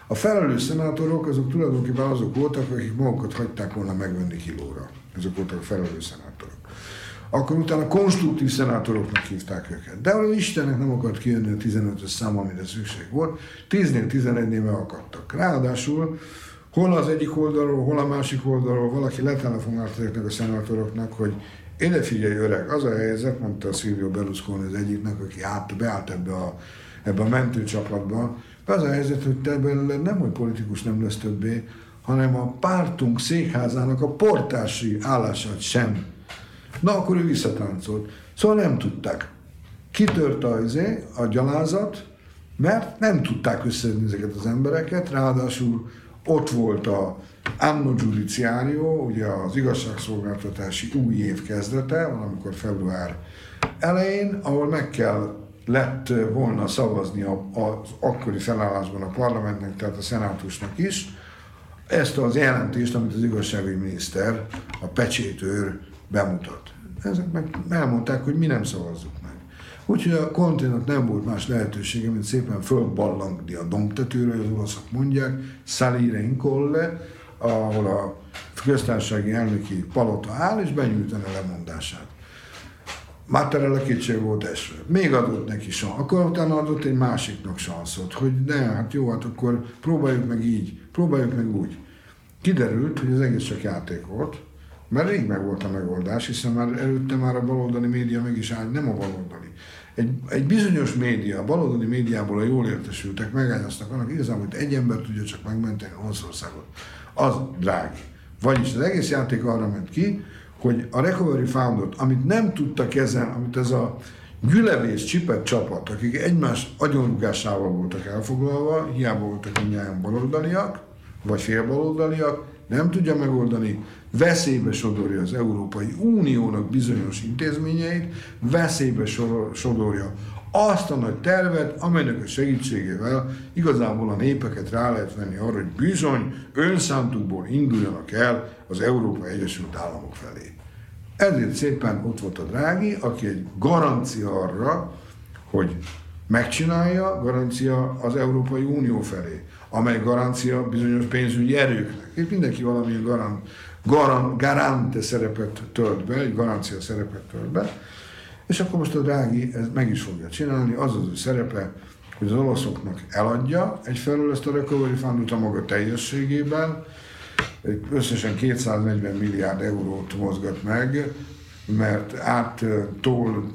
A felelős szenátorok azok tulajdonképpen azok voltak, akik magukat hagyták volna megvenni kilóra. Ezek voltak a felelős szenátorok akkor utána konstruktív szenátoroknak hívták őket. De ahol Istennek nem akart kijönni a 15-ös szám, amire szükség volt, 10-nél, 11-nél megakadtak. Ráadásul hol az egyik oldalról, hol a másik oldalról valaki letelefonált ezeknek a szenátoroknak, hogy ide figyelj öreg, az a helyzet, mondta Silvio Berlusconi az egyiknek, aki át, beállt ebbe a, ebbe a mentőcsapatba, az a helyzet, hogy te belőle nem, hogy politikus nem lesz többé, hanem a pártunk székházának a portási állását sem Na, akkor ő visszatáncolt. Szóval nem tudták. Kitört a, izé, a gyalázat, mert nem tudták összedni ezeket az embereket, ráadásul ott volt a Anno Giudiziario, ugye az igazságszolgáltatási új év kezdete, valamikor február elején, ahol meg kell lett volna szavazni az akkori felállásban a parlamentnek, tehát a szenátusnak is, ezt az jelentést, amit az igazságügyi miniszter, a pecsétőr bemutat. Ezek meg elmondták, hogy mi nem szavazzuk meg. Úgyhogy a konténak nem volt más lehetősége, mint szépen fölballangni a dombtetőre, az olaszok mondják, salire in colle, ahol a köztársasági elnöki palota áll, és benyújtani a lemondását. Mattarella kétség volt esve. Még adott neki san. Akkor utána adott egy másiknak sanszot, hogy ne, hát jó, hát akkor próbáljuk meg így, próbáljuk meg úgy. Kiderült, hogy az egész csak játék volt, mert rég meg volt a megoldás, hiszen már előtte már a baloldali média meg is áll, nem a baloldali. Egy, egy bizonyos média, a baloldali médiából a jól értesültek, megállaztak annak igazából, hogy egy ember tudja csak megmenteni Olaszországot. Az drági. Vagyis az egész játék arra ment ki, hogy a Recovery Foundot, amit nem tudta kezelni, amit ez a gyülevész csipet csapat, akik egymás agyonrugásával voltak elfoglalva, hiába voltak mindjárt baloldaliak, vagy félbaloldaliak, nem tudja megoldani, veszélybe sodorja az Európai Uniónak bizonyos intézményeit, veszélybe sodorja azt a nagy tervet, amelynek a segítségével igazából a népeket rá lehet venni arra, hogy bizony önszántukból induljanak el az Európai Egyesült Államok felé. Ezért szépen ott volt a Drági, aki egy garancia arra, hogy megcsinálja, garancia az Európai Unió felé, amely garancia bizonyos pénzügyi erőknek. Itt mindenki valamilyen garant, garant, garante szerepet tölt be, egy garancia szerepet tölt be, és akkor most a Drági ez meg is fogja csinálni, az az ő szerepe, hogy az olaszoknak eladja egyfelől ezt a Recovery Fundot a maga teljességében, összesen 240 milliárd eurót mozgat meg, mert áttól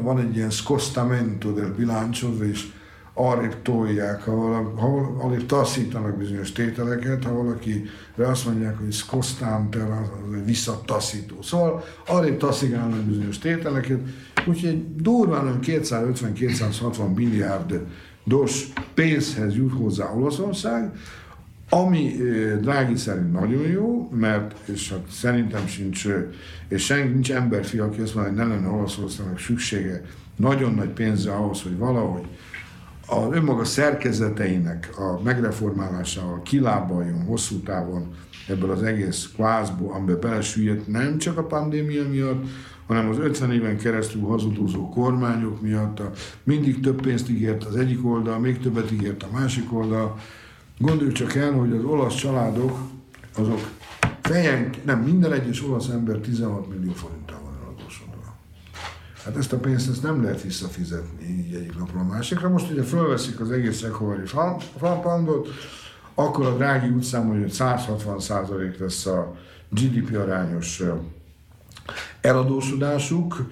van egy ilyen scostamento del bilancio, és arrébb tolják, ha, valaki, ha arrébb taszítanak bizonyos tételeket, ha valaki azt mondják, hogy scostante, az egy visszataszító. Szóval arrébb taszigálnak bizonyos tételeket, úgyhogy durván 250-260 milliárd dos pénzhez jut hozzá Olaszország, Ami Drági szerint nagyon jó, mert, és hát szerintem sincs, és senki nincs emberfi, aki azt mondja, hogy ne lenne Olaszországnak szüksége nagyon nagy pénze ahhoz, hogy valahogy az önmaga szerkezeteinek a megreformálásával kilábaljon hosszú távon ebből az egész kvázból, amiben belesüllyedt nem csak a pandémia miatt, hanem az 50 éven keresztül hazudozó kormányok miatt, a mindig több pénzt ígért az egyik oldal, még többet ígért a másik oldal. Gondoljuk csak el, hogy az olasz családok, azok fejen, nem, minden egyes olasz ember 16 millió eladósodva. Hát ezt a pénzt ezt nem lehet visszafizetni így egyik napról a másikra. Most ugye fölveszik az egész Ecovari Falpandot, akkor a Drági úgy számolja, hogy 160 lesz a GDP arányos eladósodásuk,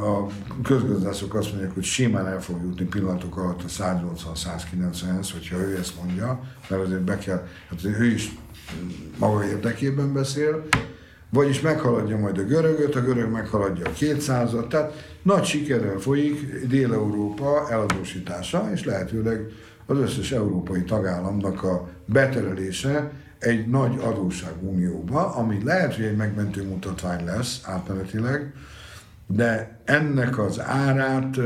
a közgazdászok azt mondják, hogy simán el fog jutni pillanatok alatt a 180-190-hez, hogyha ő ezt mondja, mert azért be kell, hát ő is maga érdekében beszél, vagyis meghaladja majd a görögöt, a görög meghaladja a 200-at, tehát nagy sikerrel folyik Dél-Európa eladósítása, és lehetőleg az összes európai tagállamnak a beterelése egy nagy adósságunióba, ami lehet, hogy egy megmentő mutatvány lesz átmenetileg, de ennek az árát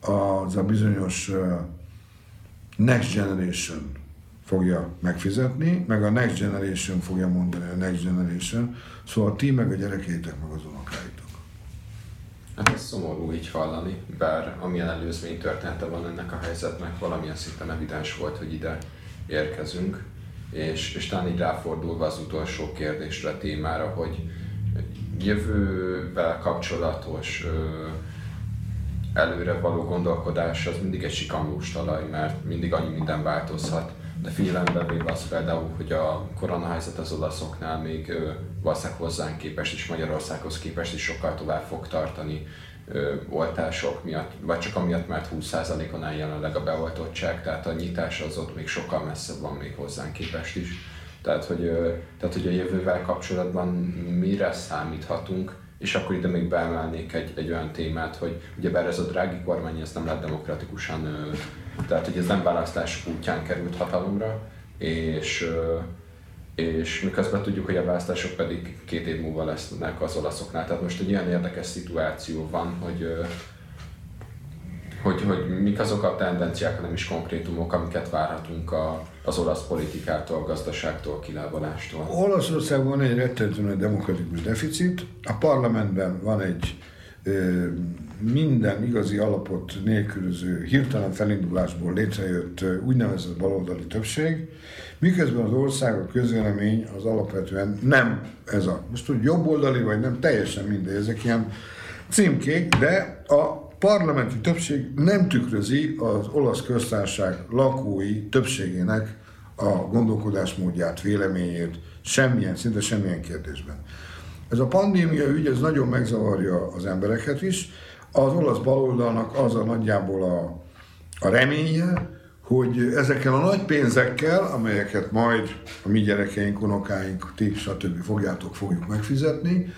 az a bizonyos Next Generation fogja megfizetni, meg a Next Generation fogja mondani a Next Generation, szóval ti meg a gyerekétek meg az unokáitok. Hát ez szomorú így hallani, bár amilyen előzmény története van ennek a helyzetnek, valamilyen szinten evidens volt, hogy ide érkezünk és, és talán így ráfordulva az utolsó kérdésre, témára, hogy jövővel kapcsolatos előre való gondolkodás az mindig egy sikamlós talaj, mert mindig annyi minden változhat. De figyelembe véve az például, hogy a koronahelyzet az olaszoknál még valószínűleg hozzánk képest és Magyarországhoz képest is sokkal tovább fog tartani ö, oltások miatt, vagy csak amiatt, mert 20%-on áll jelenleg a beoltottság, tehát a nyitás az ott még sokkal messzebb van még hozzánk képest is. Tehát, hogy, ö, tehát, hogy a jövővel kapcsolatban mire számíthatunk, és akkor ide még beemelnék egy, egy olyan témát, hogy ugyebár ez a drági kormány, ez nem lett demokratikusan, ö, tehát hogy ez nem választás útján került hatalomra, és és miközben tudjuk, hogy a választások pedig két év múlva lesznek az olaszoknál. Tehát most egy ilyen érdekes szituáció van, hogy hogy, hogy mik azok a tendenciák, nem is konkrétumok, amiket várhatunk a, az olasz politikától, gazdaságtól, kilábalástól. Olaszországban van egy rettenetesen demokratikus deficit, a parlamentben van egy ö, minden igazi alapot nélkülöző, hirtelen felindulásból létrejött úgynevezett baloldali többség, Miközben az ország, a közvélemény az alapvetően nem ez a, most úgy jobboldali vagy nem, teljesen mindegy, ezek ilyen címkék, de a parlamenti többség nem tükrözi az olasz köztársaság lakói többségének a gondolkodásmódját, véleményét, semmilyen, szinte semmilyen kérdésben. Ez a pandémia ügy, ez nagyon megzavarja az embereket is. Az olasz baloldalnak az a nagyjából a, a reménye, hogy ezekkel a nagy pénzekkel, amelyeket majd a mi gyerekeink, unokáink, ti, stb. fogjátok, fogjuk megfizetni,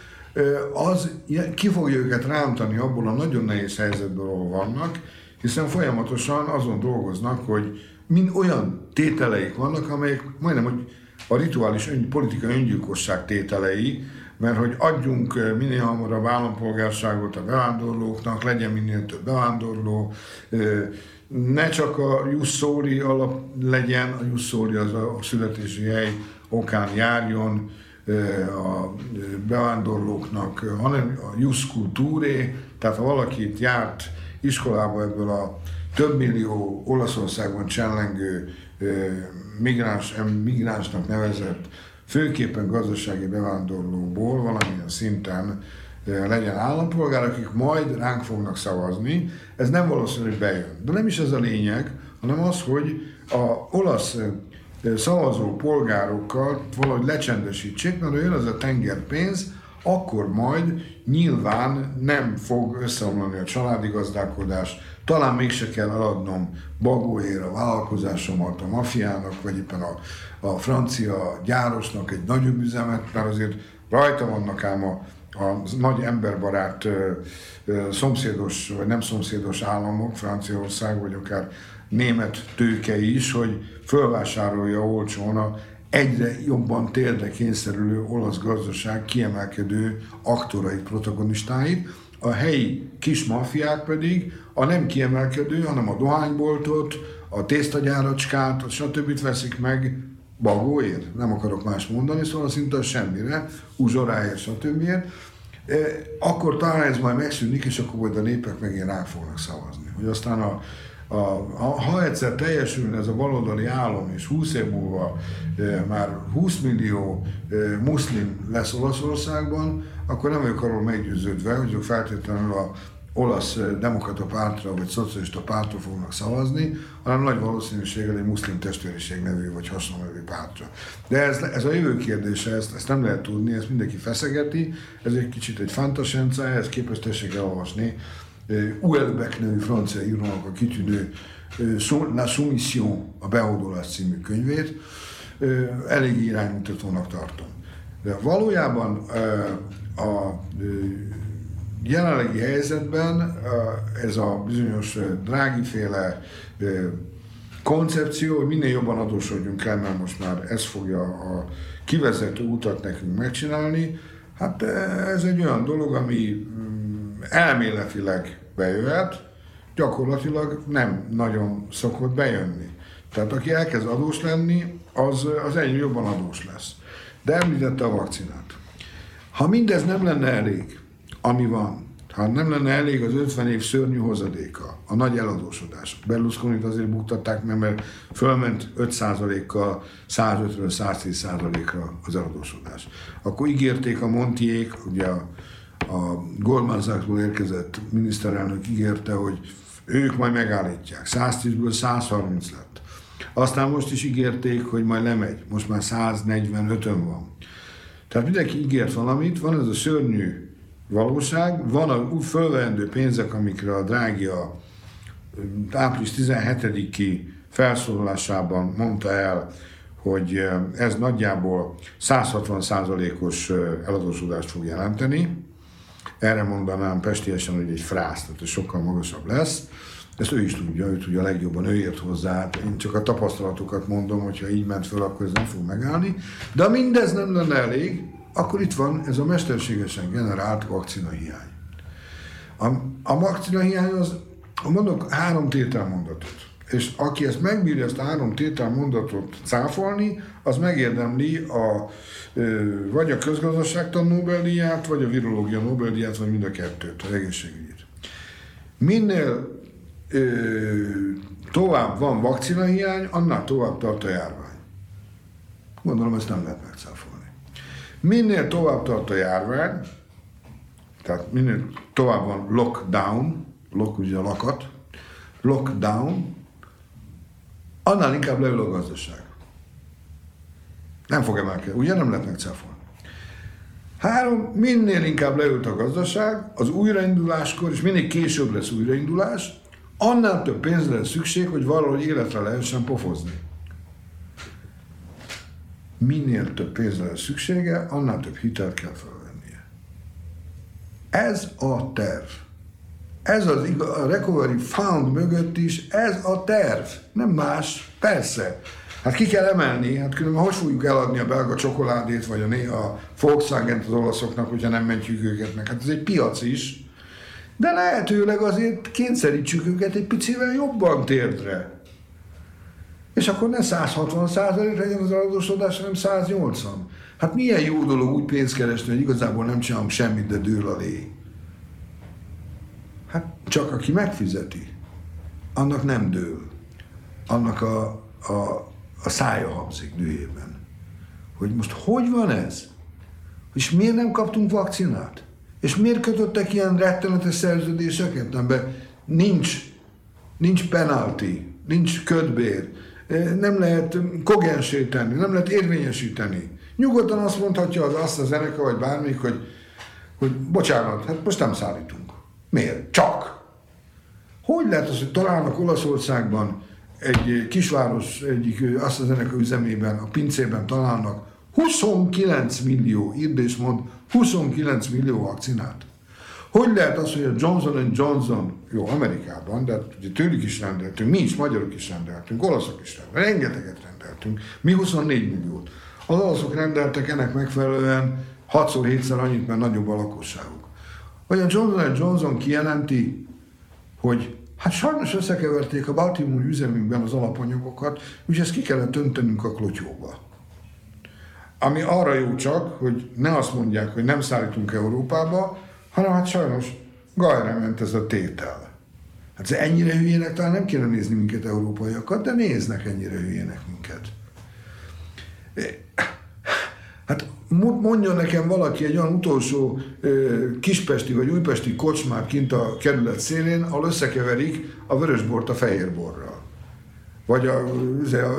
az ki fogja őket rántani abból a nagyon nehéz helyzetből, ahol vannak, hiszen folyamatosan azon dolgoznak, hogy mind olyan tételeik vannak, amelyek majdnem, hogy a rituális ön, politikai öngyilkosság tételei, mert hogy adjunk minél hamarabb állampolgárságot a bevándorlóknak, legyen minél több bevándorló, ne csak a Jusszóri alap legyen, a Jusszóri az a születési hely okán járjon a bevándorlóknak, hanem a Jusz kultúré, tehát ha valaki itt járt iskolába ebből a több millió Olaszországban csellengő migráns, migránsnak nevezett, főképpen gazdasági bevándorlóból valamilyen szinten legyen állampolgár, akik majd ránk fognak szavazni, ez nem valószínű, hogy bejön. De nem is ez a lényeg, hanem az, hogy a olasz szavazó polgárokkal valahogy lecsendesítsék, mert jön az a tengerpénz, akkor majd nyilván nem fog összeomlani a családi gazdálkodás, talán mégse kell eladnom bagóért a vállalkozásomat a mafiának, vagy éppen a, a francia gyárosnak egy nagyobb üzemet, mert azért rajta vannak ám a a nagy emberbarát szomszédos, vagy nem szomszédos államok, Franciaország, vagy akár német tőke is, hogy fölvásárolja olcsón a egyre jobban térdre kényszerülő olasz gazdaság kiemelkedő aktorait, protagonistáit, a helyi kis mafiák pedig a nem kiemelkedő, hanem a dohányboltot, a tésztagyáracskát, stb. veszik meg bagóért, nem akarok más mondani, szóval szinte semmire, uzsoráért, stb. E, akkor talán ez majd megszűnik, és akkor majd a népek megint rá fognak szavazni. Hogy aztán a, a, ha egyszer teljesülne ez a baloldali állam, és 20 év múlva e, már 20 millió e, muszlim lesz Olaszországban, akkor nem vagyok arról meggyőződve, hogy feltétlenül a olasz demokrata pártra vagy szocialista pártra fognak szavazni, hanem nagy valószínűséggel egy muszlim testvériség nevű vagy hasonló nevű pártra. De ez, ez a jövő kérdése, ezt, ezt nem lehet tudni, ezt mindenki feszegeti, ez egy kicsit egy fantascienza, ehhez képest tessék elolvasni Uelbeck nevű francia írónak a kitűnő La Soumission, a Behódolás című könyvét, elég iránymutatónak tartom. De valójában a jelenlegi helyzetben ez a bizonyos drágiféle koncepció, hogy minél jobban adósodjunk el, mert most már ez fogja a kivezető utat nekünk megcsinálni, hát ez egy olyan dolog, ami elméletileg bejöhet, gyakorlatilag nem nagyon szokott bejönni. Tehát aki elkezd adós lenni, az, az egyre jobban adós lesz. De említette a vakcinát. Ha mindez nem lenne elég, ami van. Ha nem lenne elég az 50 év szörnyű hozadéka, a nagy eladósodás. berlusconi azért buktatták meg, mert fölment 5%-kal 105-ről 110%-ra az eladósodás. Akkor ígérték a Montiék, ugye a, a Goldman Sachsból érkezett miniszterelnök ígérte, hogy ők majd megállítják. 110-ből 130 lett. Aztán most is ígérték, hogy majd lemegy. Most már 145-ön van. Tehát mindenki ígért valamit, van ez a szörnyű valóság. Van a fölvendő pénzek, amikre a drágia április 17-i felszólalásában mondta el, hogy ez nagyjából 160%-os eladósodást fog jelenteni. Erre mondanám pestiesen, hogy egy frász, tehát sokkal magasabb lesz. Ezt ő is tudja, ő tudja legjobban, ő ért hozzá. Hát én csak a tapasztalatokat mondom, hogyha így ment föl, akkor ez nem fog megállni. De mindez nem lenne elég, akkor itt van ez a mesterségesen generált vakcinahiány. A, a vakcinahiány az, mondok három tételmondatot. És aki ezt megbírja, ezt a három tételmondatot cáfolni, az megérdemli a, vagy a közgazdaságtan Nobel-díját, vagy a virológia Nobel-díját, vagy mind a kettőt, az egészségügyét. Minél ö, tovább van vakcinahiány, annál tovább tart a járvány. Gondolom, ezt nem lehet megcáfolni. Minél tovább tart a járvány, tehát minél tovább van lockdown, lock ugye a lakat, lockdown, annál inkább leül a gazdaság. Nem fog emelkedni, ugye nem lehet megcáfolni. Három, minél inkább leült a gazdaság, az újrainduláskor, és minél később lesz újraindulás, annál több pénzre lesz szükség, hogy valahogy életre lehessen pofozni minél több pénzre lesz szüksége, annál több hitelt kell felvennie. Ez a terv. Ez az a Recovery Fund mögött is, ez a terv. Nem más, persze. Hát ki kell emelni, hát különben hogy fogjuk eladni a belga csokoládét, vagy a, a volkswagen az olaszoknak, hogyha nem mentjük őket meg. Hát ez egy piac is, de lehetőleg azért kényszerítsük őket egy picivel jobban térdre. És akkor ne 160 százalék legyen az adósodás, hanem 180. Hát milyen jó dolog úgy pénzt keresni, hogy igazából nem csinálom semmit, de dől a lé. Hát csak aki megfizeti, annak nem dől. Annak a, a, a szája habzik dühében. Hogy most hogy van ez? És miért nem kaptunk vakcinát? És miért kötöttek ilyen rettenetes szerződéseket, amiben nincs, nincs penalty, nincs ködbér, nem lehet kogensíteni, nem lehet érvényesíteni. Nyugodtan azt mondhatja az azt a zeneka, vagy bármik, hogy, hogy bocsánat, hát most nem szállítunk. Miért? Csak. Hogy lehet az, hogy találnak Olaszországban egy kisváros egyik azt a zeneka üzemében, a pincében találnak 29 millió, írd és mond, 29 millió vakcinát. Hogy lehet az, hogy a Johnson Johnson, jó, Amerikában, de ugye tőlük is rendeltünk, mi is, magyarok is rendeltünk, olaszok is rendeltünk, rengeteget rendeltünk, mi 24 milliót. Az olaszok rendeltek ennek megfelelően 6-7-szer annyit, mert nagyobb a lakosságuk. Vagy a Johnson Johnson kijelenti, hogy hát sajnos összekeverték a Baltimore üzemünkben az alapanyagokat, úgyhogy ezt ki kellett öntenünk a klotyóba. Ami arra jó csak, hogy ne azt mondják, hogy nem szállítunk Európába, hanem hát sajnos gajra ment ez a tétel. Hát ennyire hülyének talán nem kéne nézni minket európaiakat, de néznek ennyire hülyének minket. Hát mondjon nekem valaki egy olyan utolsó kispesti vagy újpesti kocsmát kint a kerület szélén, ahol összekeverik a vörösbort a fehérborral. Vagy a,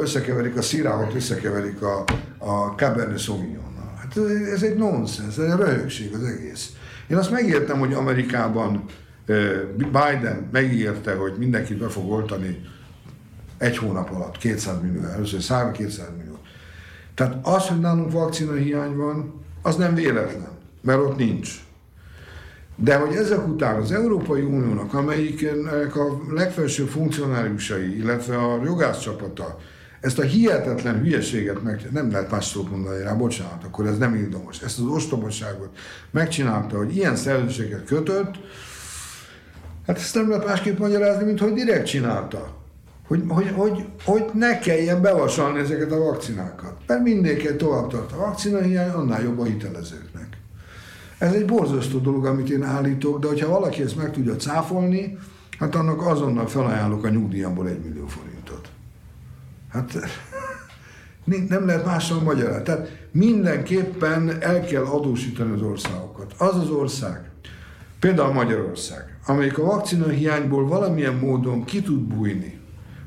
összekeverik a sziráhot, összekeverik a, a Cabernet Sauvignonnal. Hát ez egy nonsens, ez egy röhögség az egész. Én azt megértem, hogy Amerikában Biden megígérte, hogy mindenkit be fog oltani egy hónap alatt, 200 millió, először 100 200 millió. Tehát az, hogy nálunk vakcina hiány van, az nem véletlen, mert ott nincs. De hogy ezek után az Európai Uniónak, amelyiknek a legfelsőbb funkcionáriusai, illetve a jogászcsapata ezt a hihetetlen hülyeséget meg, nem lehet más szót mondani rá, bocsánat, akkor ez nem ildomos. Ezt az ostobaságot megcsinálta, hogy ilyen szerződéseket kötött, hát ezt nem lehet másképp magyarázni, mint hogy direkt csinálta. Hogy, hogy, hogy, hogy ne kelljen bevasalni ezeket a vakcinákat. Mert mindenki tovább tart a vakcina hiány, annál jobb a hitelezőknek. Ez egy borzasztó dolog, amit én állítok, de hogyha valaki ezt meg tudja cáfolni, hát annak azonnal felajánlok a nyugdíjamból egy millió forintot. Hát nem lehet mással magyarázni. Tehát mindenképpen el kell adósítani az országokat. Az az ország, például Magyarország, amelyik a vakcina hiányból valamilyen módon ki tud bújni,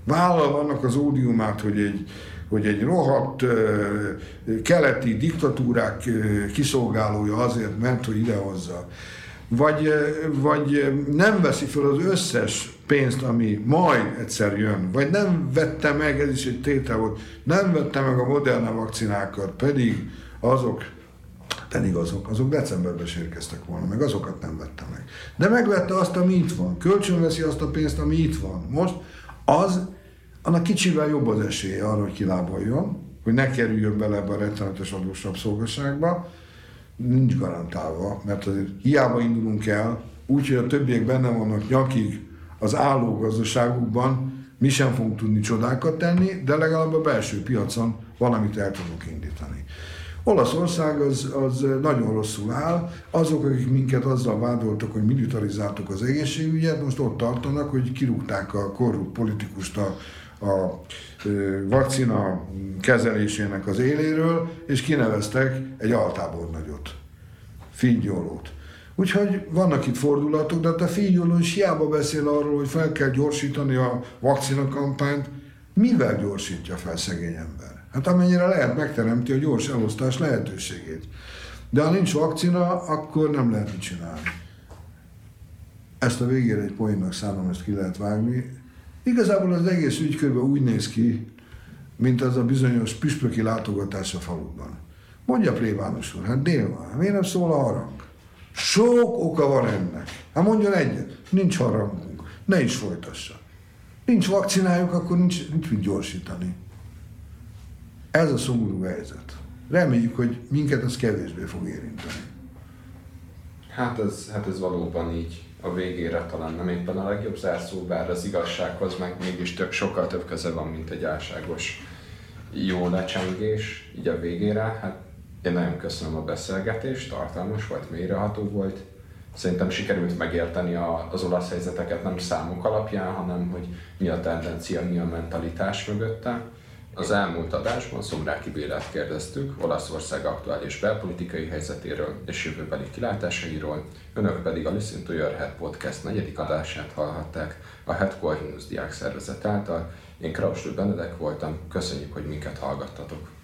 vállalva annak az ódiumát, hogy egy, hogy egy rohadt keleti diktatúrák kiszolgálója azért, mert hogy idehozza, vagy, vagy nem veszi fel az összes pénzt, ami majd egyszer jön, vagy nem vette meg, ez is egy tétel volt, nem vette meg a Moderna vakcinákat, pedig azok, pedig azok, azok decemberben érkeztek volna, meg azokat nem vette meg. De megvette azt, ami itt van, kölcsönveszi azt a pénzt, ami itt van. Most az, annak kicsivel jobb az esélye arra, hogy kilábaljon, hogy ne kerüljön bele ebbe a rettenetes adósabb szolgaságba, nincs garantálva, mert azért hiába indulunk el, úgyhogy a többiek benne vannak nyakig az álló gazdaságukban, mi sem fogunk tudni csodákat tenni, de legalább a belső piacon valamit el tudunk indítani. Olaszország az, az nagyon rosszul áll. Azok, akik minket azzal vádoltak, hogy militarizáltuk az egészségügyet, most ott tartanak, hogy kirúgták a korrupt politikust a, a vakcina kezelésének az éléről, és kineveztek egy altábornagyot, Figyolót. Úgyhogy vannak itt fordulatok, de a Figyoló is hiába beszél arról, hogy fel kell gyorsítani a vakcina kampányt, mivel gyorsítja fel szegény ember? Hát amennyire lehet megteremti a gyors elosztás lehetőségét. De ha nincs vakcina, akkor nem lehet mit csinálni. Ezt a végére egy poénnak szánom, ezt ki lehet vágni. Igazából az egész ügy körben úgy néz ki, mint az a bizonyos püspöki látogatás a faluban. Mondja plébános úr, hát dél van, miért nem szól a harang? Sok oka van ennek. Hát mondjon egyet, nincs harangunk, ne is folytassa. Nincs vakcinájuk, akkor nincs, nincs mit gyorsítani. Ez a szomorú helyzet. Reméljük, hogy minket ez kevésbé fog érinteni. Hát ez, hát ez valóban így a végére talán nem éppen a legjobb zárszó, bár az igazsághoz meg mégis tök, sokkal több köze van, mint egy álságos jó lecsengés így a végére. Hát én nagyon köszönöm a beszélgetést, tartalmas volt, mélyreható volt. Szerintem sikerült megérteni a, az olasz helyzeteket nem számok alapján, hanem hogy mi a tendencia, mi a mentalitás mögötte. Az elmúlt adásban Szomráki Bélát kérdeztük Olaszország aktuális belpolitikai helyzetéről és jövőbeli kilátásairól, önök pedig a Listen to Your Head podcast negyedik adását hallhatták a Headquarter News diák szervezet által. Én Kraustul Benedek voltam, köszönjük, hogy minket hallgattatok!